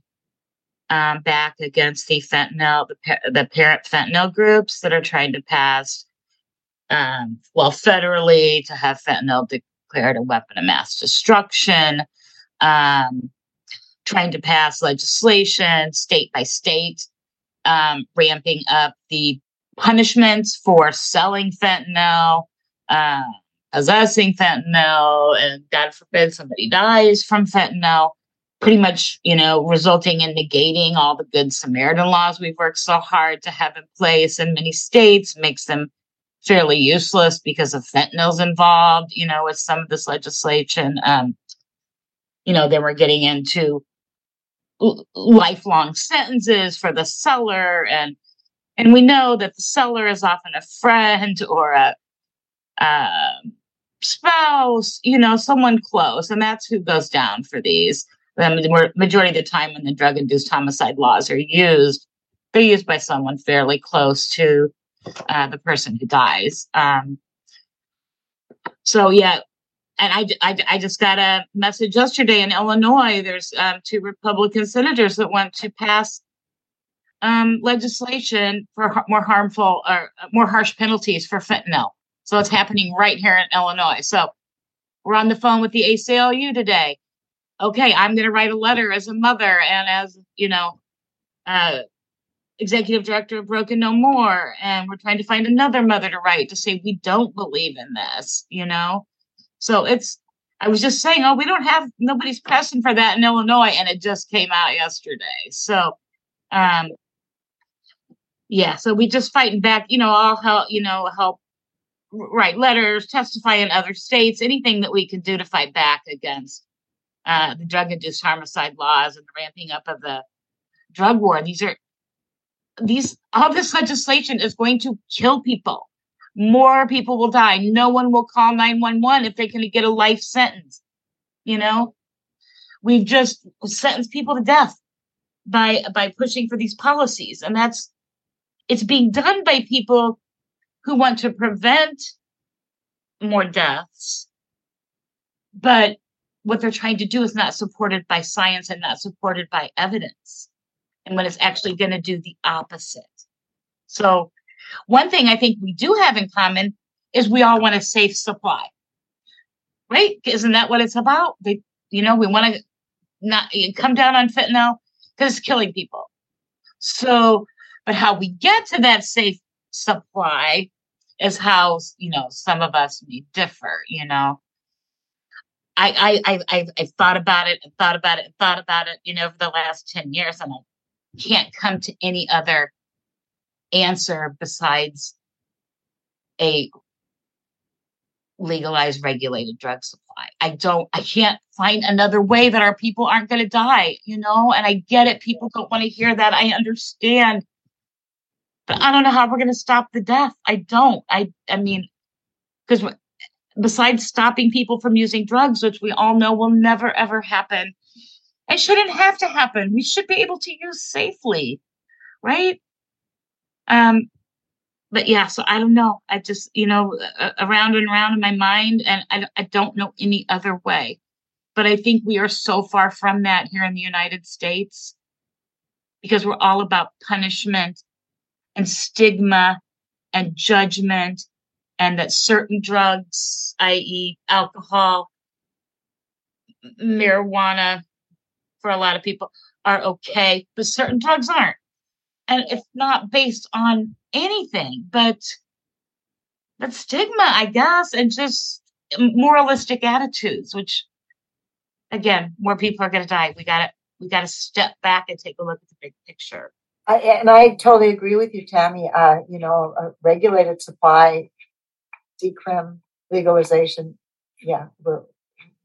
um, back against the fentanyl, the, the parent fentanyl groups that are trying to pass, um, well, federally to have fentanyl declared a weapon of mass destruction, um, trying to pass legislation state by state, um, ramping up the punishments for selling fentanyl, uh, possessing fentanyl, and God forbid somebody dies from fentanyl. Pretty much, you know, resulting in negating all the good Samaritan laws we've worked so hard to have in place in many states, makes them fairly useless because of fentanyl's involved, you know, with some of this legislation. Um, you know, then we're getting into lifelong sentences for the seller and and we know that the seller is often a friend or a uh, spouse, you know, someone close, and that's who goes down for these. The majority of the time, when the drug-induced homicide laws are used, they're used by someone fairly close to uh, the person who dies. Um, so yeah, and I, I, I, just got a message yesterday in Illinois. There's um, two Republican senators that want to pass um, legislation for more harmful or uh, more harsh penalties for fentanyl. So it's happening right here in Illinois. So we're on the phone with the ACLU today. Okay, I'm going to write a letter as a mother and as, you know, uh, executive director of Broken No More. And we're trying to find another mother to write to say, we don't believe in this, you know? So it's, I was just saying, oh, we don't have, nobody's pressing for that in Illinois. And it just came out yesterday. So, um, yeah so we just fighting back you know i'll help you know help write letters testify in other states anything that we can do to fight back against uh, the drug induced homicide laws and the ramping up of the drug war. These are these all this legislation is going to kill people. More people will die. No one will call 911 if they can get a life sentence you know? We've just sentenced people to death by by pushing for these policies and that's it's being done by people who want to prevent more deaths, but what they're trying to do is not supported by science and not supported by evidence. And when it's actually going to do the opposite. So, one thing I think we do have in common is we all want a safe supply, right? Isn't that what it's about? They, you know, we want to not come down on fentanyl because it's killing people. So but how we get to that safe supply is how, you know, some of us may differ, you know. I, I, I, I've thought about it and thought about it and thought about it, you know, for the last 10 years, and I can't come to any other answer besides a legalized regulated drug supply. I don't I can't find another way that our people aren't going to die, you know? And I get it people don't want to hear that. I understand. But I don't know how we're going to stop the death. I don't. I I mean, because besides stopping people from using drugs, which we all know will never ever happen, it shouldn't have to happen. We should be able to use safely, right? Um, but yeah, so I don't know. I just you know around and around in my mind, and I I don't know any other way. But I think we are so far from that here in the United States because we're all about punishment and stigma and judgment and that certain drugs, i.e., alcohol, marijuana, for a lot of people, are okay, but certain drugs aren't. And it's not based on anything but but stigma, I guess, and just moralistic attitudes, which again, more people are going to die. We got to we got to step back and take a look at the big picture. I, and I totally agree with you, Tammy. Uh, you know, a regulated supply, decrim, legalization. Yeah, we're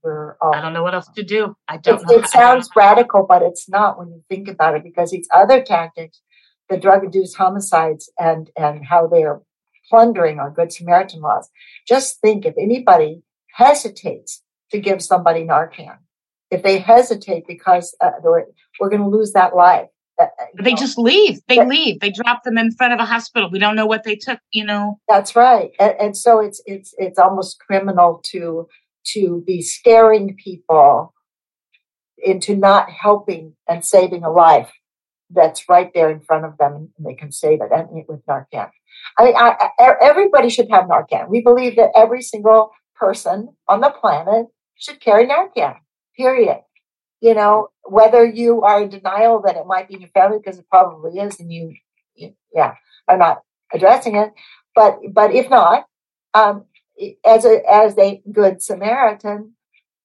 we're. All, I don't know what else to do. I don't. It, it sounds radical, but it's not when you think about it, because these other tactics, the drug-induced homicides, and and how they are plundering our Good Samaritan laws. Just think if anybody hesitates to give somebody Narcan, if they hesitate because uh, we're, we're going to lose that life. Uh, uh they know, just leave. They leave. They drop them in front of a hospital. We don't know what they took. You know. That's right, and, and so it's it's it's almost criminal to to be scaring people into not helping and saving a life that's right there in front of them, and they can save it and with Narcan. I mean, I, I, everybody should have Narcan. We believe that every single person on the planet should carry Narcan. Period. You know, whether you are in denial that it might be in your family because it probably is, and you, you yeah, are not addressing it. But but if not, um, as a as a good Samaritan,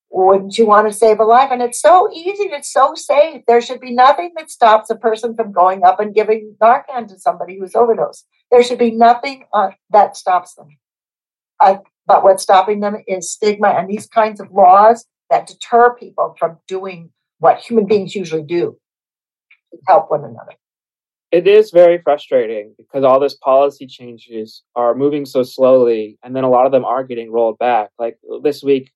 wouldn't you want to save a life? And it's so easy. It's so safe. There should be nothing that stops a person from going up and giving Narcan to somebody who's overdosed. There should be nothing that stops them. Uh, but what's stopping them is stigma and these kinds of laws that deter people from doing what human beings usually do to help one another. It is very frustrating because all this policy changes are moving so slowly, and then a lot of them are getting rolled back. Like this week,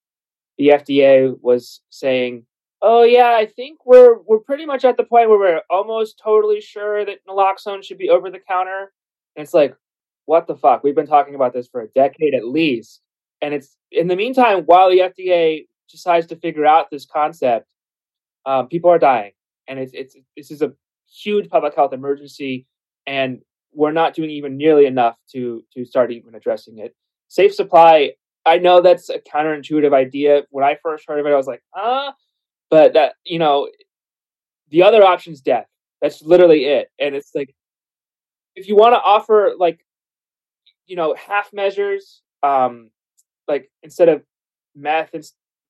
the FDA was saying, "Oh yeah, I think we're we're pretty much at the point where we're almost totally sure that naloxone should be over the counter." And it's like, what the fuck? We've been talking about this for a decade at least, and it's in the meantime while the FDA decides to figure out this concept, um, people are dying, and it's it's this is a huge public health emergency, and we're not doing even nearly enough to to start even addressing it. Safe supply I know that's a counterintuitive idea. When I first heard of it, I was like, ah, but that you know, the other option is death. That's literally it. And it's like, if you want to offer like, you know, half measures, um, like instead of meth, and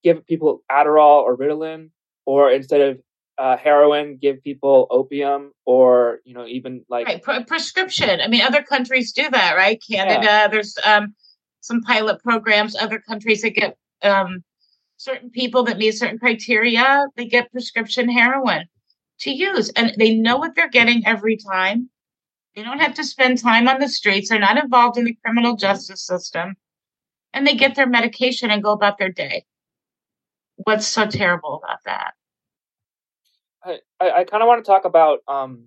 give people Adderall or Ritalin, or instead of uh, heroin, give people opium, or you know, even like right. Pre- prescription. I mean, other countries do that, right? Canada, yeah. there's um some pilot programs, other countries that get um, certain people that meet certain criteria, they get prescription heroin to use. And they know what they're getting every time. They don't have to spend time on the streets. They're not involved in the criminal justice system. And they get their medication and go about their day. What's so terrible about that? I, I, I kind of want to talk about um,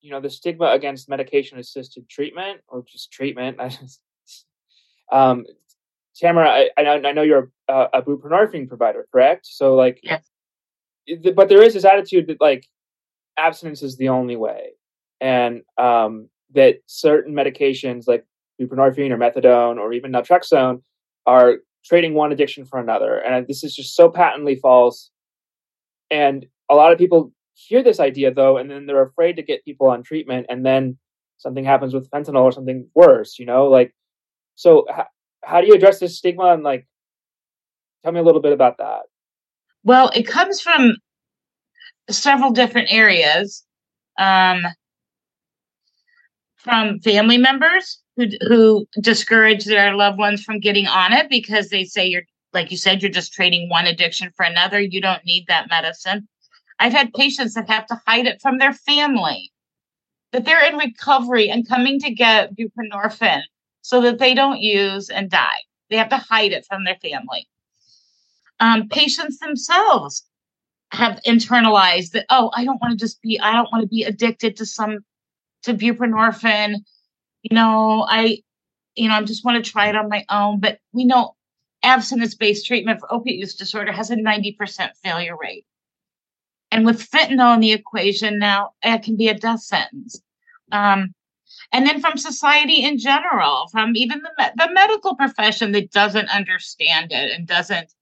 you know the stigma against medication assisted treatment or just treatment I just um, Tamara, I, I know you're a, a buprenorphine provider, correct? So, like, yes. but there is this attitude that like abstinence is the only way, and um, that certain medications like buprenorphine or methadone or even naltrexone are trading one addiction for another, and this is just so patently false. And a lot of people hear this idea though, and then they're afraid to get people on treatment, and then something happens with fentanyl or something worse. You know, like so, how, how do you address this stigma? And like, tell me a little bit about that. Well, it comes from several different areas. Um, from family members who who discourage their loved ones from getting on it because they say you're like you said you're just trading one addiction for another you don't need that medicine i've had patients that have to hide it from their family that they're in recovery and coming to get buprenorphine so that they don't use and die. They have to hide it from their family. Um, patients themselves have internalized that, oh, I don't want to just be, I don't want to be addicted to some, to buprenorphine. You know, I, you know, I just want to try it on my own. But we know abstinence based treatment for opiate use disorder has a 90% failure rate. And with fentanyl in the equation now, it can be a death sentence. Um, and then from society in general, from even the, the medical profession that doesn't understand it and doesn't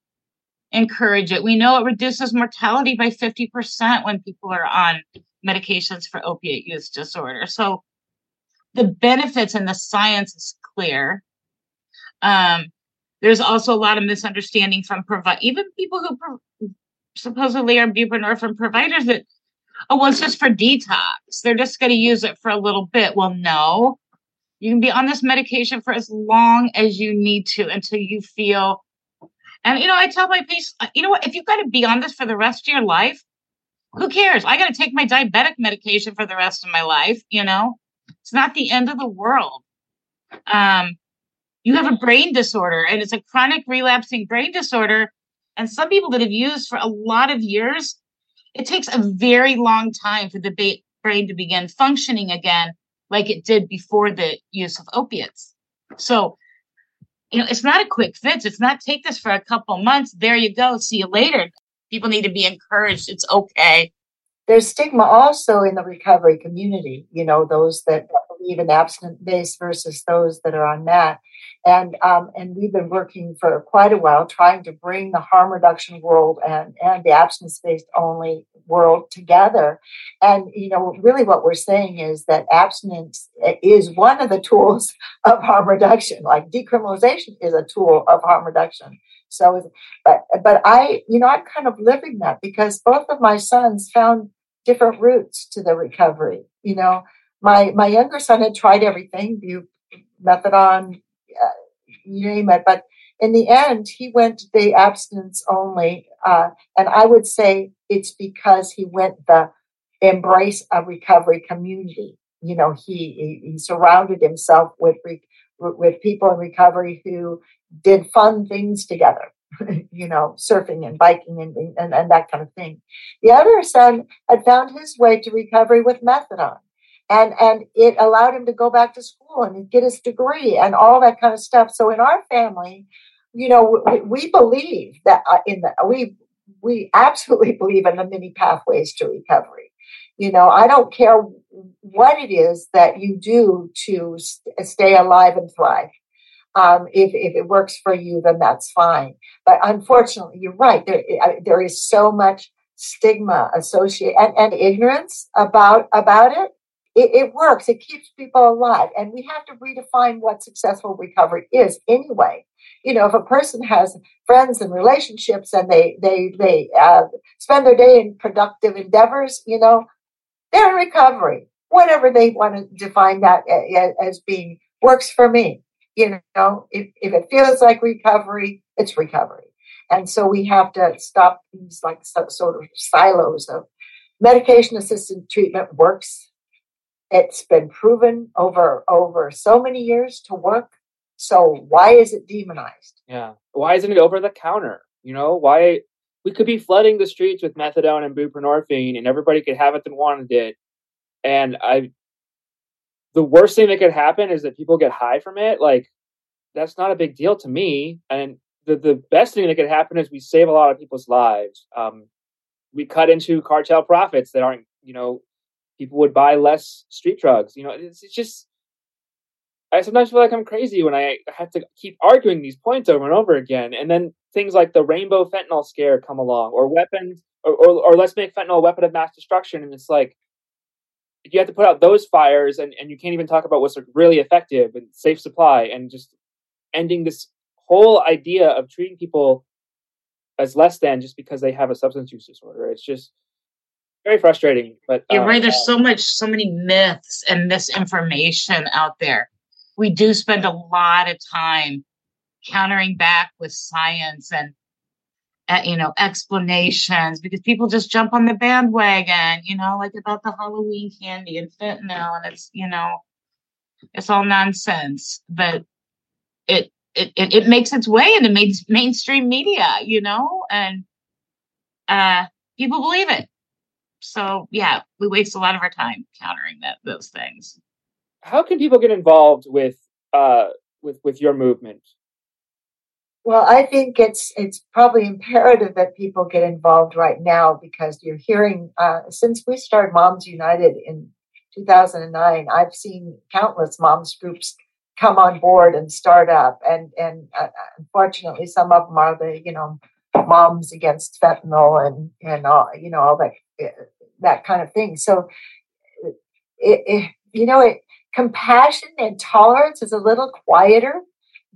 encourage it. We know it reduces mortality by 50% when people are on medications for opiate use disorder. So the benefits and the science is clear. Um, there's also a lot of misunderstanding from provide even people who pro- supposedly are buprenorphine providers that oh well it's just for detox. They're just going to use it for a little bit. Well no. You can be on this medication for as long as you need to until you feel and you know i tell my patients you know what? If you've got to be on this for the rest of your life who cares? I got to take my diabetic medication for the rest of my life you know it's not the end of the world um you have a brain disorder and it's a chronic relapsing brain disorder and some people that have used for a lot of years it takes a very long time for the ba- brain to begin functioning again like it did before the use of opiates. So, you know, it's not a quick fix. It's not take this for a couple months. There you go. See you later. People need to be encouraged. It's okay. There's stigma also in the recovery community, you know, those that believe in abstinent based versus those that are on that. And um, and we've been working for quite a while trying to bring the harm reduction world and, and the abstinence based only world together. And you know, really what we're saying is that abstinence is one of the tools of harm reduction. Like decriminalization is a tool of harm reduction. So but but I, you know, I'm kind of living that because both of my sons found different routes to the recovery. You know, my my younger son had tried everything, methadone, uh, you name it, but in the end, he went the abstinence only, uh, and I would say it's because he went the embrace a recovery community. You know, he he, he surrounded himself with re, with people in recovery who did fun things together. you know, surfing and biking and, and, and that kind of thing. The other son had found his way to recovery with methadone. And and it allowed him to go back to school and get his degree and all that kind of stuff. So in our family you know we, we believe that uh, in the we we absolutely believe in the many pathways to recovery. You know i don't care what it is that you do to st- stay alive and thrive um, if, if it works for you then that's fine but unfortunately you're right there, uh, there is so much stigma associated and, and ignorance about about it it, it works. It keeps people alive. And we have to redefine what successful recovery is anyway. You know, if a person has friends and relationships and they, they, they uh, spend their day in productive endeavors, you know, they're in recovery. Whatever they want to define that as being works for me. You know, if, if it feels like recovery, it's recovery. And so we have to stop these like sort of silos of medication assisted treatment works it's been proven over over so many years to work. So why is it demonized? Yeah. Why isn't it over the counter? You know, why we could be flooding the streets with methadone and buprenorphine and everybody could have it that wanted it. And I the worst thing that could happen is that people get high from it. Like that's not a big deal to me. And the, the best thing that could happen is we save a lot of people's lives. Um, we cut into cartel profits that aren't, you know, people would buy less street drugs. You know, it's, it's just I sometimes feel like I'm crazy when I have to keep arguing these points over and over again. And then things like the rainbow fentanyl scare come along, or weapons, or, or, or let's make fentanyl a weapon of mass destruction. And it's like you have to put out those fires, and, and you can't even talk about what's really effective and safe supply, and just ending this whole idea of treating people as less than just because they have a substance use disorder. It's just very frustrating. But you're uh, right. There's so much, so many myths and misinformation out there. We do spend a lot of time countering back with science and you know explanations because people just jump on the bandwagon. You know, like about the Halloween candy and fentanyl, and it's you know, it's all nonsense. But it it, it, it makes its way into main, mainstream media, you know, and uh, people believe it. So yeah, we waste a lot of our time countering that those things. How can people get involved with uh with with your movement? Well, I think it's it's probably imperative that people get involved right now because you're hearing uh, since we started Moms United in 2009, I've seen countless moms groups come on board and start up. And, and uh, unfortunately, some of them are the, you know, moms against fentanyl and, and all, you know, all that, that kind of thing. So, it, it you know, it, compassion and tolerance is a little quieter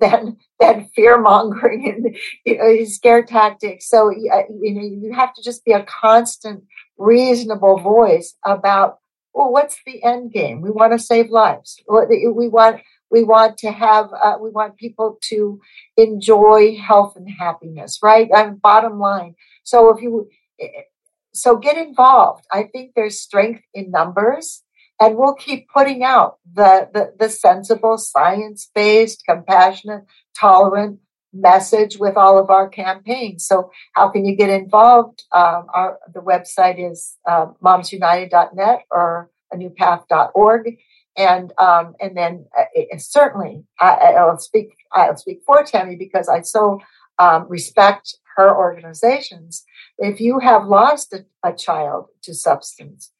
than than fear mongering and you know, scare tactics. So you know you have to just be a constant, reasonable voice about well, what's the end game? We want to save lives. We want we want to have uh, we want people to enjoy health and happiness, right? And bottom line. So if you so get involved. I think there's strength in numbers and we'll keep putting out the, the, the sensible, science based, compassionate, tolerant message with all of our campaigns. So, how can you get involved? Um, our the website is uh, momsunited.net or anewpath.org, and um, and then uh, it, certainly I, will speak I'll speak for Tammy because I so um, respect her organizations. If you have lost a, a child to substance,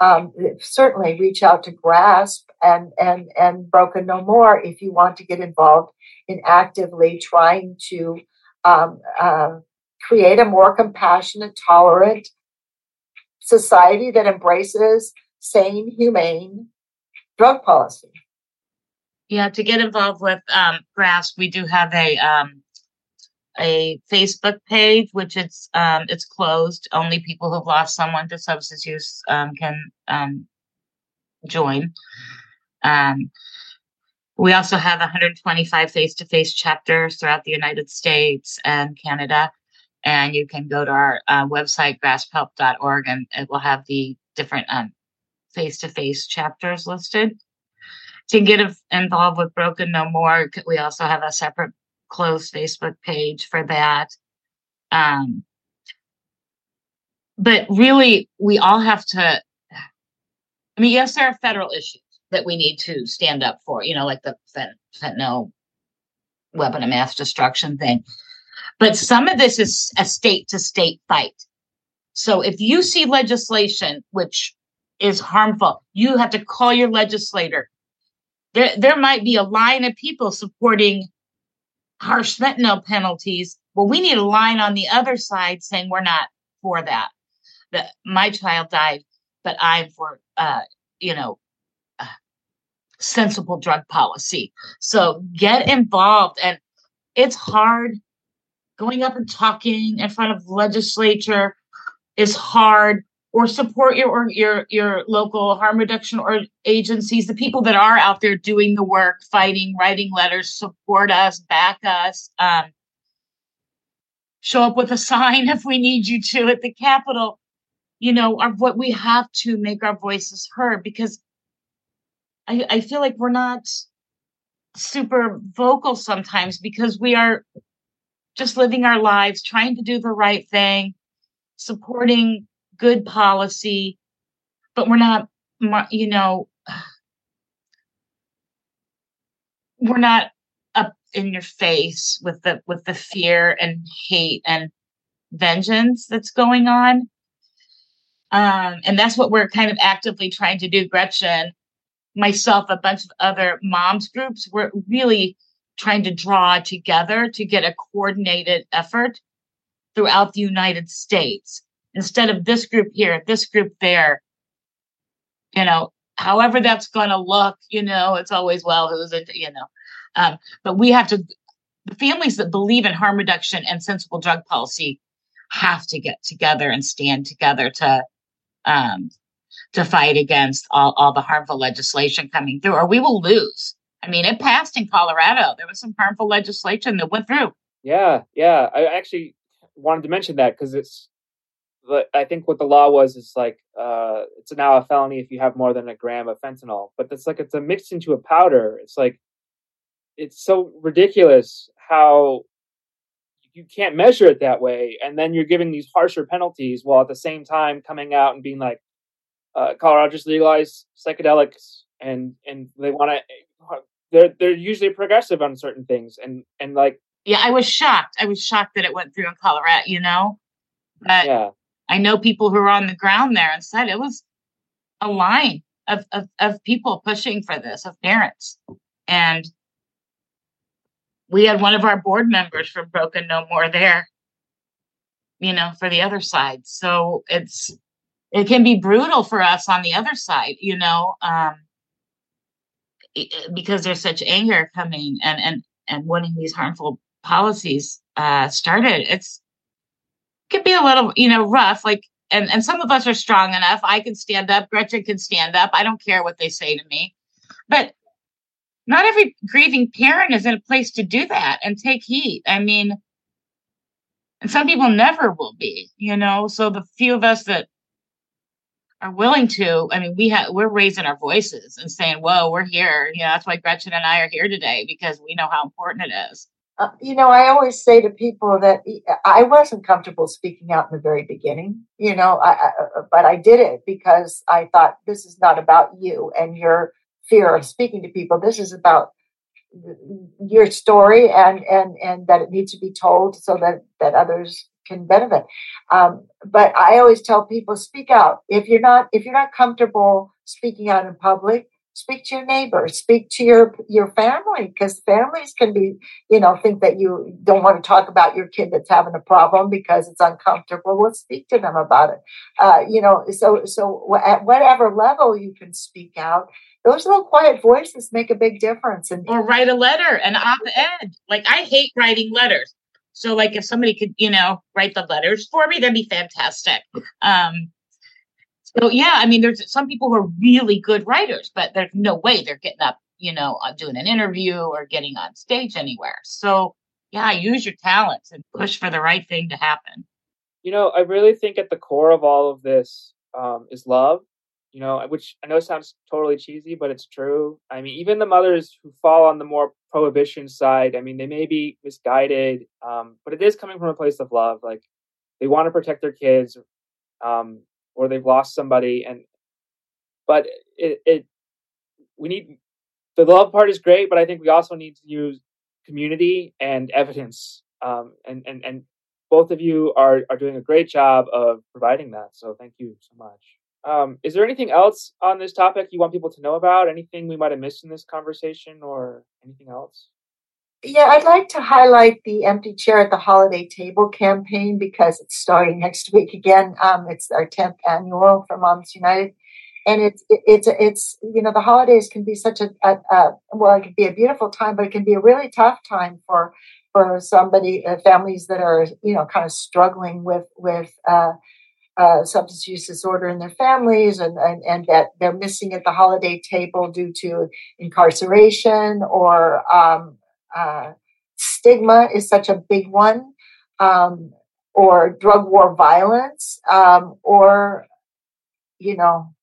um, certainly reach out to GRASP and and and broken no more if you want to get involved in actively trying to um, uh, create a more compassionate tolerant society that embraces sane humane drug policy. Yeah to get involved with um, GRASP we do have a um, a Facebook page, which it's um, it's closed. Only people who've lost someone to substance use um, can um, join. Um, we also have 125 face-to-face chapters throughout the United States and Canada, and you can go to our uh, website grasphelp.org, and it will have the different um, face-to-face chapters listed. To get involved with Broken No More, we also have a separate closed Facebook page for that. Um, but really, we all have to. I mean, yes, there are federal issues that we need to stand up for, you know, like the fent- fentanyl weapon of mass destruction thing. But some of this is a state to state fight. So if you see legislation which is harmful, you have to call your legislator. There, there might be a line of people supporting harsh fentanyl penalties. Well, we need a line on the other side saying we're not for that. That my child died, but I'm for, uh, you know, uh, sensible drug policy. So get involved, and it's hard. Going up and talking in front of legislature is hard or support your your your local harm reduction or agencies the people that are out there doing the work fighting writing letters support us back us um, show up with a sign if we need you to at the capitol. You know are what we have to make our voices heard because I, I feel like we're not super vocal sometimes because we are just living our lives trying to do the right thing supporting good policy, but we're not, you know, we're not up in your face with the with the fear and hate and vengeance that's going on. Um, and that's what we're kind of actively trying to do. Gretchen, myself, a bunch of other moms groups, we're really trying to draw together to get a coordinated effort throughout the United States instead of this group here, this group there. You know, however that's going to look, you know, it's always, well, who's it, you know. Um, but we have to, the families that believe in harm reduction and sensible drug policy have to get together and stand together to, um, to fight against all, all the harmful legislation coming through, or we will lose. I mean, it passed in Colorado. There was some harmful legislation that went through. Yeah, yeah. I actually wanted to mention that because it's I think what the law was is like uh, it's now a felony if you have more than a gram of fentanyl. But it's like it's a mixed into a powder. It's like it's so ridiculous how you can't measure it that way, and then you're giving these harsher penalties while at the same time coming out and being like, uh, Colorado just legalized psychedelics, and and they want to. They're they're usually progressive on certain things, and and like yeah, I was shocked. I was shocked that it went through in Colorado. You know, but yeah I know people who are on the ground there and said it was a line of, of, of people pushing for this, of parents. And we had one of our board members from Broken No More there, you know, for the other side. So it's, it can be brutal for us on the other side, you know, um, because there's such anger coming and, and, and wanting these harmful policies uh, started. It's, it could be a little, you know, rough. Like and and some of us are strong enough. I can stand up. Gretchen can stand up. I don't care what they say to me. But not every grieving parent is in a place to do that and take heat. I mean, and some people never will be, you know. So the few of us that are willing to, I mean, we have we're raising our voices and saying, "Whoa, we're here." You know, that's why Gretchen and I are here today because we know how important it is. Uh, you know, I always say to people that I wasn't comfortable speaking out in the very beginning, you know, I, I, uh, but I did it because I thought this is not about you and your fear of speaking to people. This is about your story and and and that it needs to be told so that that others can benefit. Um, but I always tell people speak out if you're not if you're not comfortable speaking out in public speak to your neighbors speak to your your family because families can be you know think that you don't want to talk about your kid that's having a problem because it's uncomfortable well speak to them about it. Uh, you know so so at whatever level you can speak out those little quiet voices make a big difference and or write a letter an op-ed like i hate writing letters. So like if somebody could you know write the letters for me that'd be fantastic. Um so yeah, I mean, there's some people who are really good writers, but there's no way they're getting up, you know, uh, doing an interview or getting on stage anywhere. So yeah, use your talents and push for the right thing to happen. You know, I really think at the core of all of this um, is love. You know, which I know sounds totally cheesy, but it's true. I mean, even the mothers who fall on the more prohibition side, I mean, they may be misguided, um, but it is coming from a place of love. Like they want to protect their kids. Um, or they've lost somebody and but it, it we need the love part is great but i think we also need to use community and evidence um, and and and both of you are are doing a great job of providing that so thank you so much. Um, is there anything else on this topic you want people to know about? Anything we might have missed in this conversation or anything else yeah, I'd like to highlight the Empty Chair at the Holiday Table campaign because it's starting next week again. Um, it's our 10th annual for Moms United. And it's, it's, it's, you know, the holidays can be such a, a, a, well, it can be a beautiful time, but it can be a really tough time for, for somebody, uh, families that are, you know, kind of struggling with, with, uh, uh, substance use disorder in their families and, and, and, that they're missing at the holiday table due to incarceration or um, uh, stigma is such a big one, um, or drug war violence, um, or you know,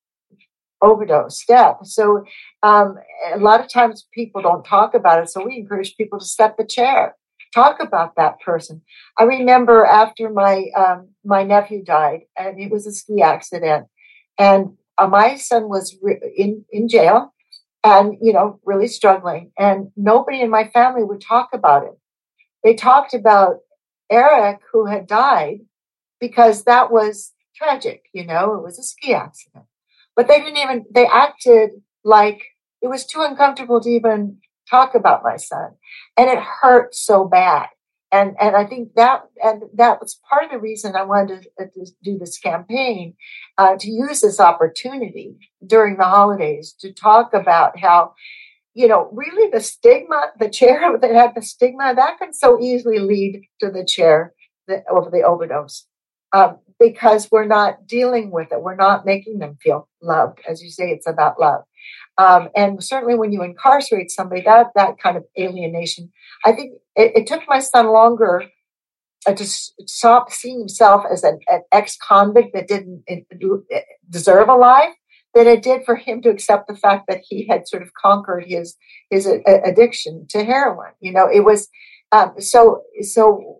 overdose death. So um, a lot of times people don't talk about it. So we encourage people to step the chair, talk about that person. I remember after my um, my nephew died, and it was a ski accident, and uh, my son was re- in in jail and you know really struggling and nobody in my family would talk about it. They talked about eric who had died because that was tragic you know it was a ski accident. But they didn't even they acted like it was too uncomfortable to even talk about my son and it hurt so bad and and I think that and that was part of the reason I wanted to, uh, to do this campaign uh, to use this opportunity during the holidays to talk about how you know really the stigma the chair that had the stigma that can so easily lead to the chair that, of the overdose. Um, because we're not dealing with it. We're not making them feel loved. As you say it's about love um, and certainly when you incarcerate somebody, that that kind of alienation, I think it, it took my son longer uh, to stop seeing himself as an, an ex-convict that didn't deserve a life than it did for him to accept the fact that he had sort of conquered his his addiction to heroin. You know, it was um, so so.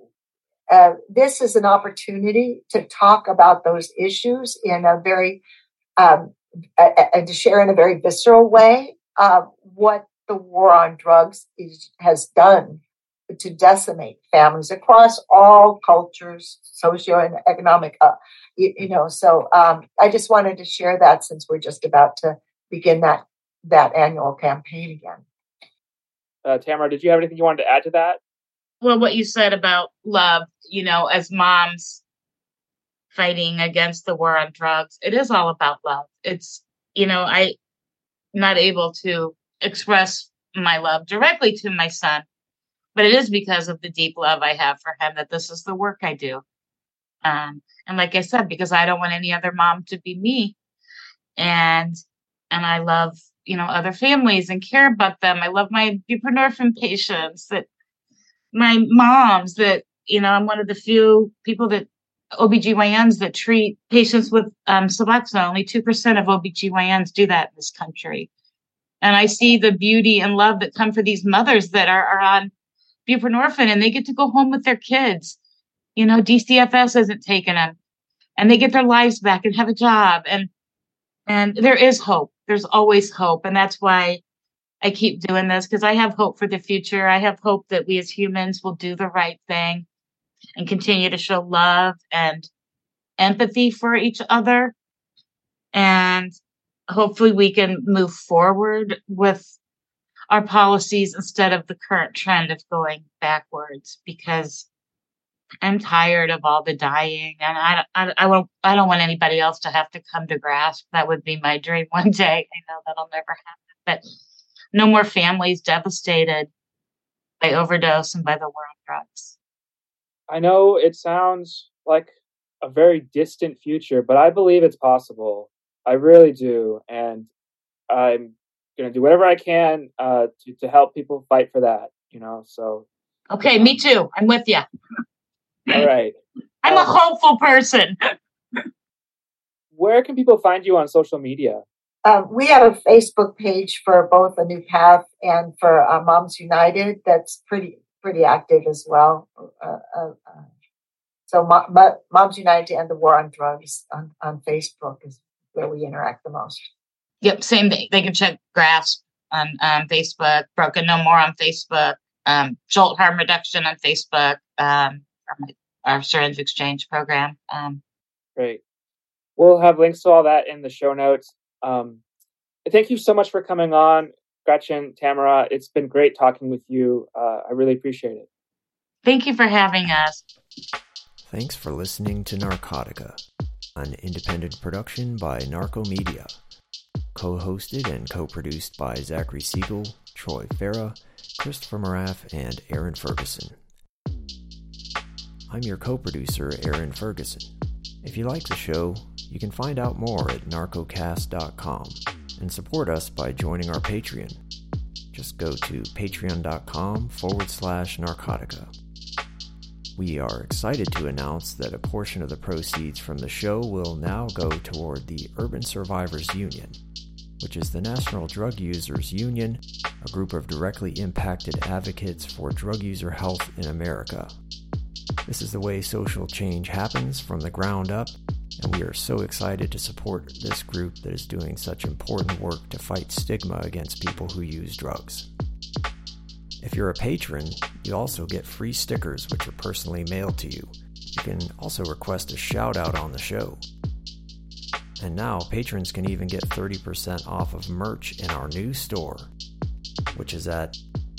Uh, this is an opportunity to talk about those issues in a very um, and to share in a very visceral way uh, what the war on drugs is, has done to decimate families across all cultures, socio and economic. Uh, you, you, know, so um, I just wanted to share that since we're just about to begin that that annual campaign again. Uh, Tamara, did you have anything you wanted to add to that? Well, what you said about love, you know, as moms fighting against the war on drugs, it is all about love. It's, you know, I not able to express my love directly to my son, but it is because of the deep love I have for him that this is the work I do. Um, and like I said, because I don't want any other mom to be me. And and I love, you know, other families and care about them. I love my buprenorphine patients that my moms that, you know, I'm one of the few people that OBGYNs that treat patients with um, Suboxone. Only 2% of OBGYNs do that in this country. And I see the beauty and love that come for these mothers that are, are on buprenorphine and they get to go home with their kids. You know, DCFS isn't taking them and they get their lives back and have a job. And, and there is hope. There's always hope. And that's why I keep doing this because I have hope for the future. I have hope that we as humans will do the right thing and continue to show love and empathy for each other. And hopefully we can move forward with our policies instead of the current trend of going backwards because I'm tired of all the dying and I, I, I won't, I don't want anybody else to have to come to GRASP. That would be my dream one day. I know that'll never happen, but no more families devastated by overdose and by the war on drugs. I know it sounds like a very distant future, but I believe it's possible. I really do. And I'm going to do whatever I can uh, to, to help people fight for that, you know, so. Okay, me too. I'm with you. All right. I'm um, a hopeful person. where can people find you on social media? Um, we have a Facebook page for both a new path and for uh, Moms United. That's pretty pretty active as well. Uh, uh, uh so Mo- Mo- Moms United and the War on Drugs on, on Facebook is where we interact the most. Yep, same thing. They can check GRASP on um, Facebook, Broken No More on Facebook, um, Jolt Harm Reduction on Facebook, um, our syringe exchange program. Um, Great. We'll have links to all that in the show notes. Um, thank you so much for coming on, Gretchen, Tamara. It's been great talking with you. Uh, I really appreciate it. Thank you for having us. Thanks for listening to Narcotica, an independent production by Narco Media. Co hosted and co produced by Zachary Siegel, Troy Farah, Christopher Moraff, and Aaron Ferguson. I'm your co producer, Aaron Ferguson. If you like the show, you can find out more at narcocast.com and support us by joining our Patreon. Just go to patreon.com forward slash narcotica. We are excited to announce that a portion of the proceeds from the show will now go toward the Urban Survivors Union, which is the National Drug Users Union, a group of directly impacted advocates for drug user health in America. This is the way social change happens from the ground up, and we are so excited to support this group that is doing such important work to fight stigma against people who use drugs. If you're a patron, you also get free stickers which are personally mailed to you. You can also request a shout out on the show. And now, patrons can even get 30% off of merch in our new store, which is at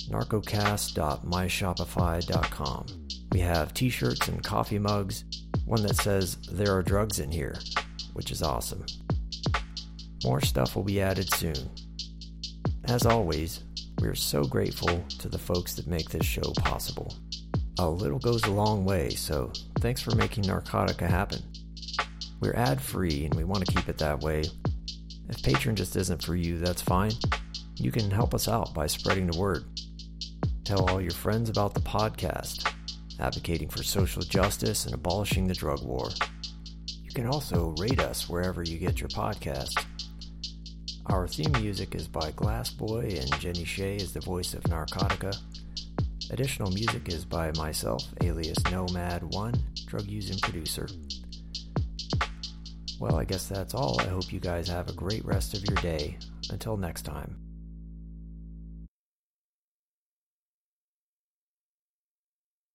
narcocast.myshopify.com. We have t shirts and coffee mugs, one that says, There are drugs in here, which is awesome. More stuff will be added soon. As always, we are so grateful to the folks that make this show possible. A little goes a long way, so thanks for making Narcotica happen. We're ad free and we want to keep it that way. If Patreon just isn't for you, that's fine. You can help us out by spreading the word. Tell all your friends about the podcast advocating for social justice and abolishing the drug war. You can also rate us wherever you get your podcasts. Our theme music is by Glassboy, and Jenny Shea is the voice of Narcotica. Additional music is by myself, alias Nomad1, drug using producer. Well, I guess that's all. I hope you guys have a great rest of your day. Until next time.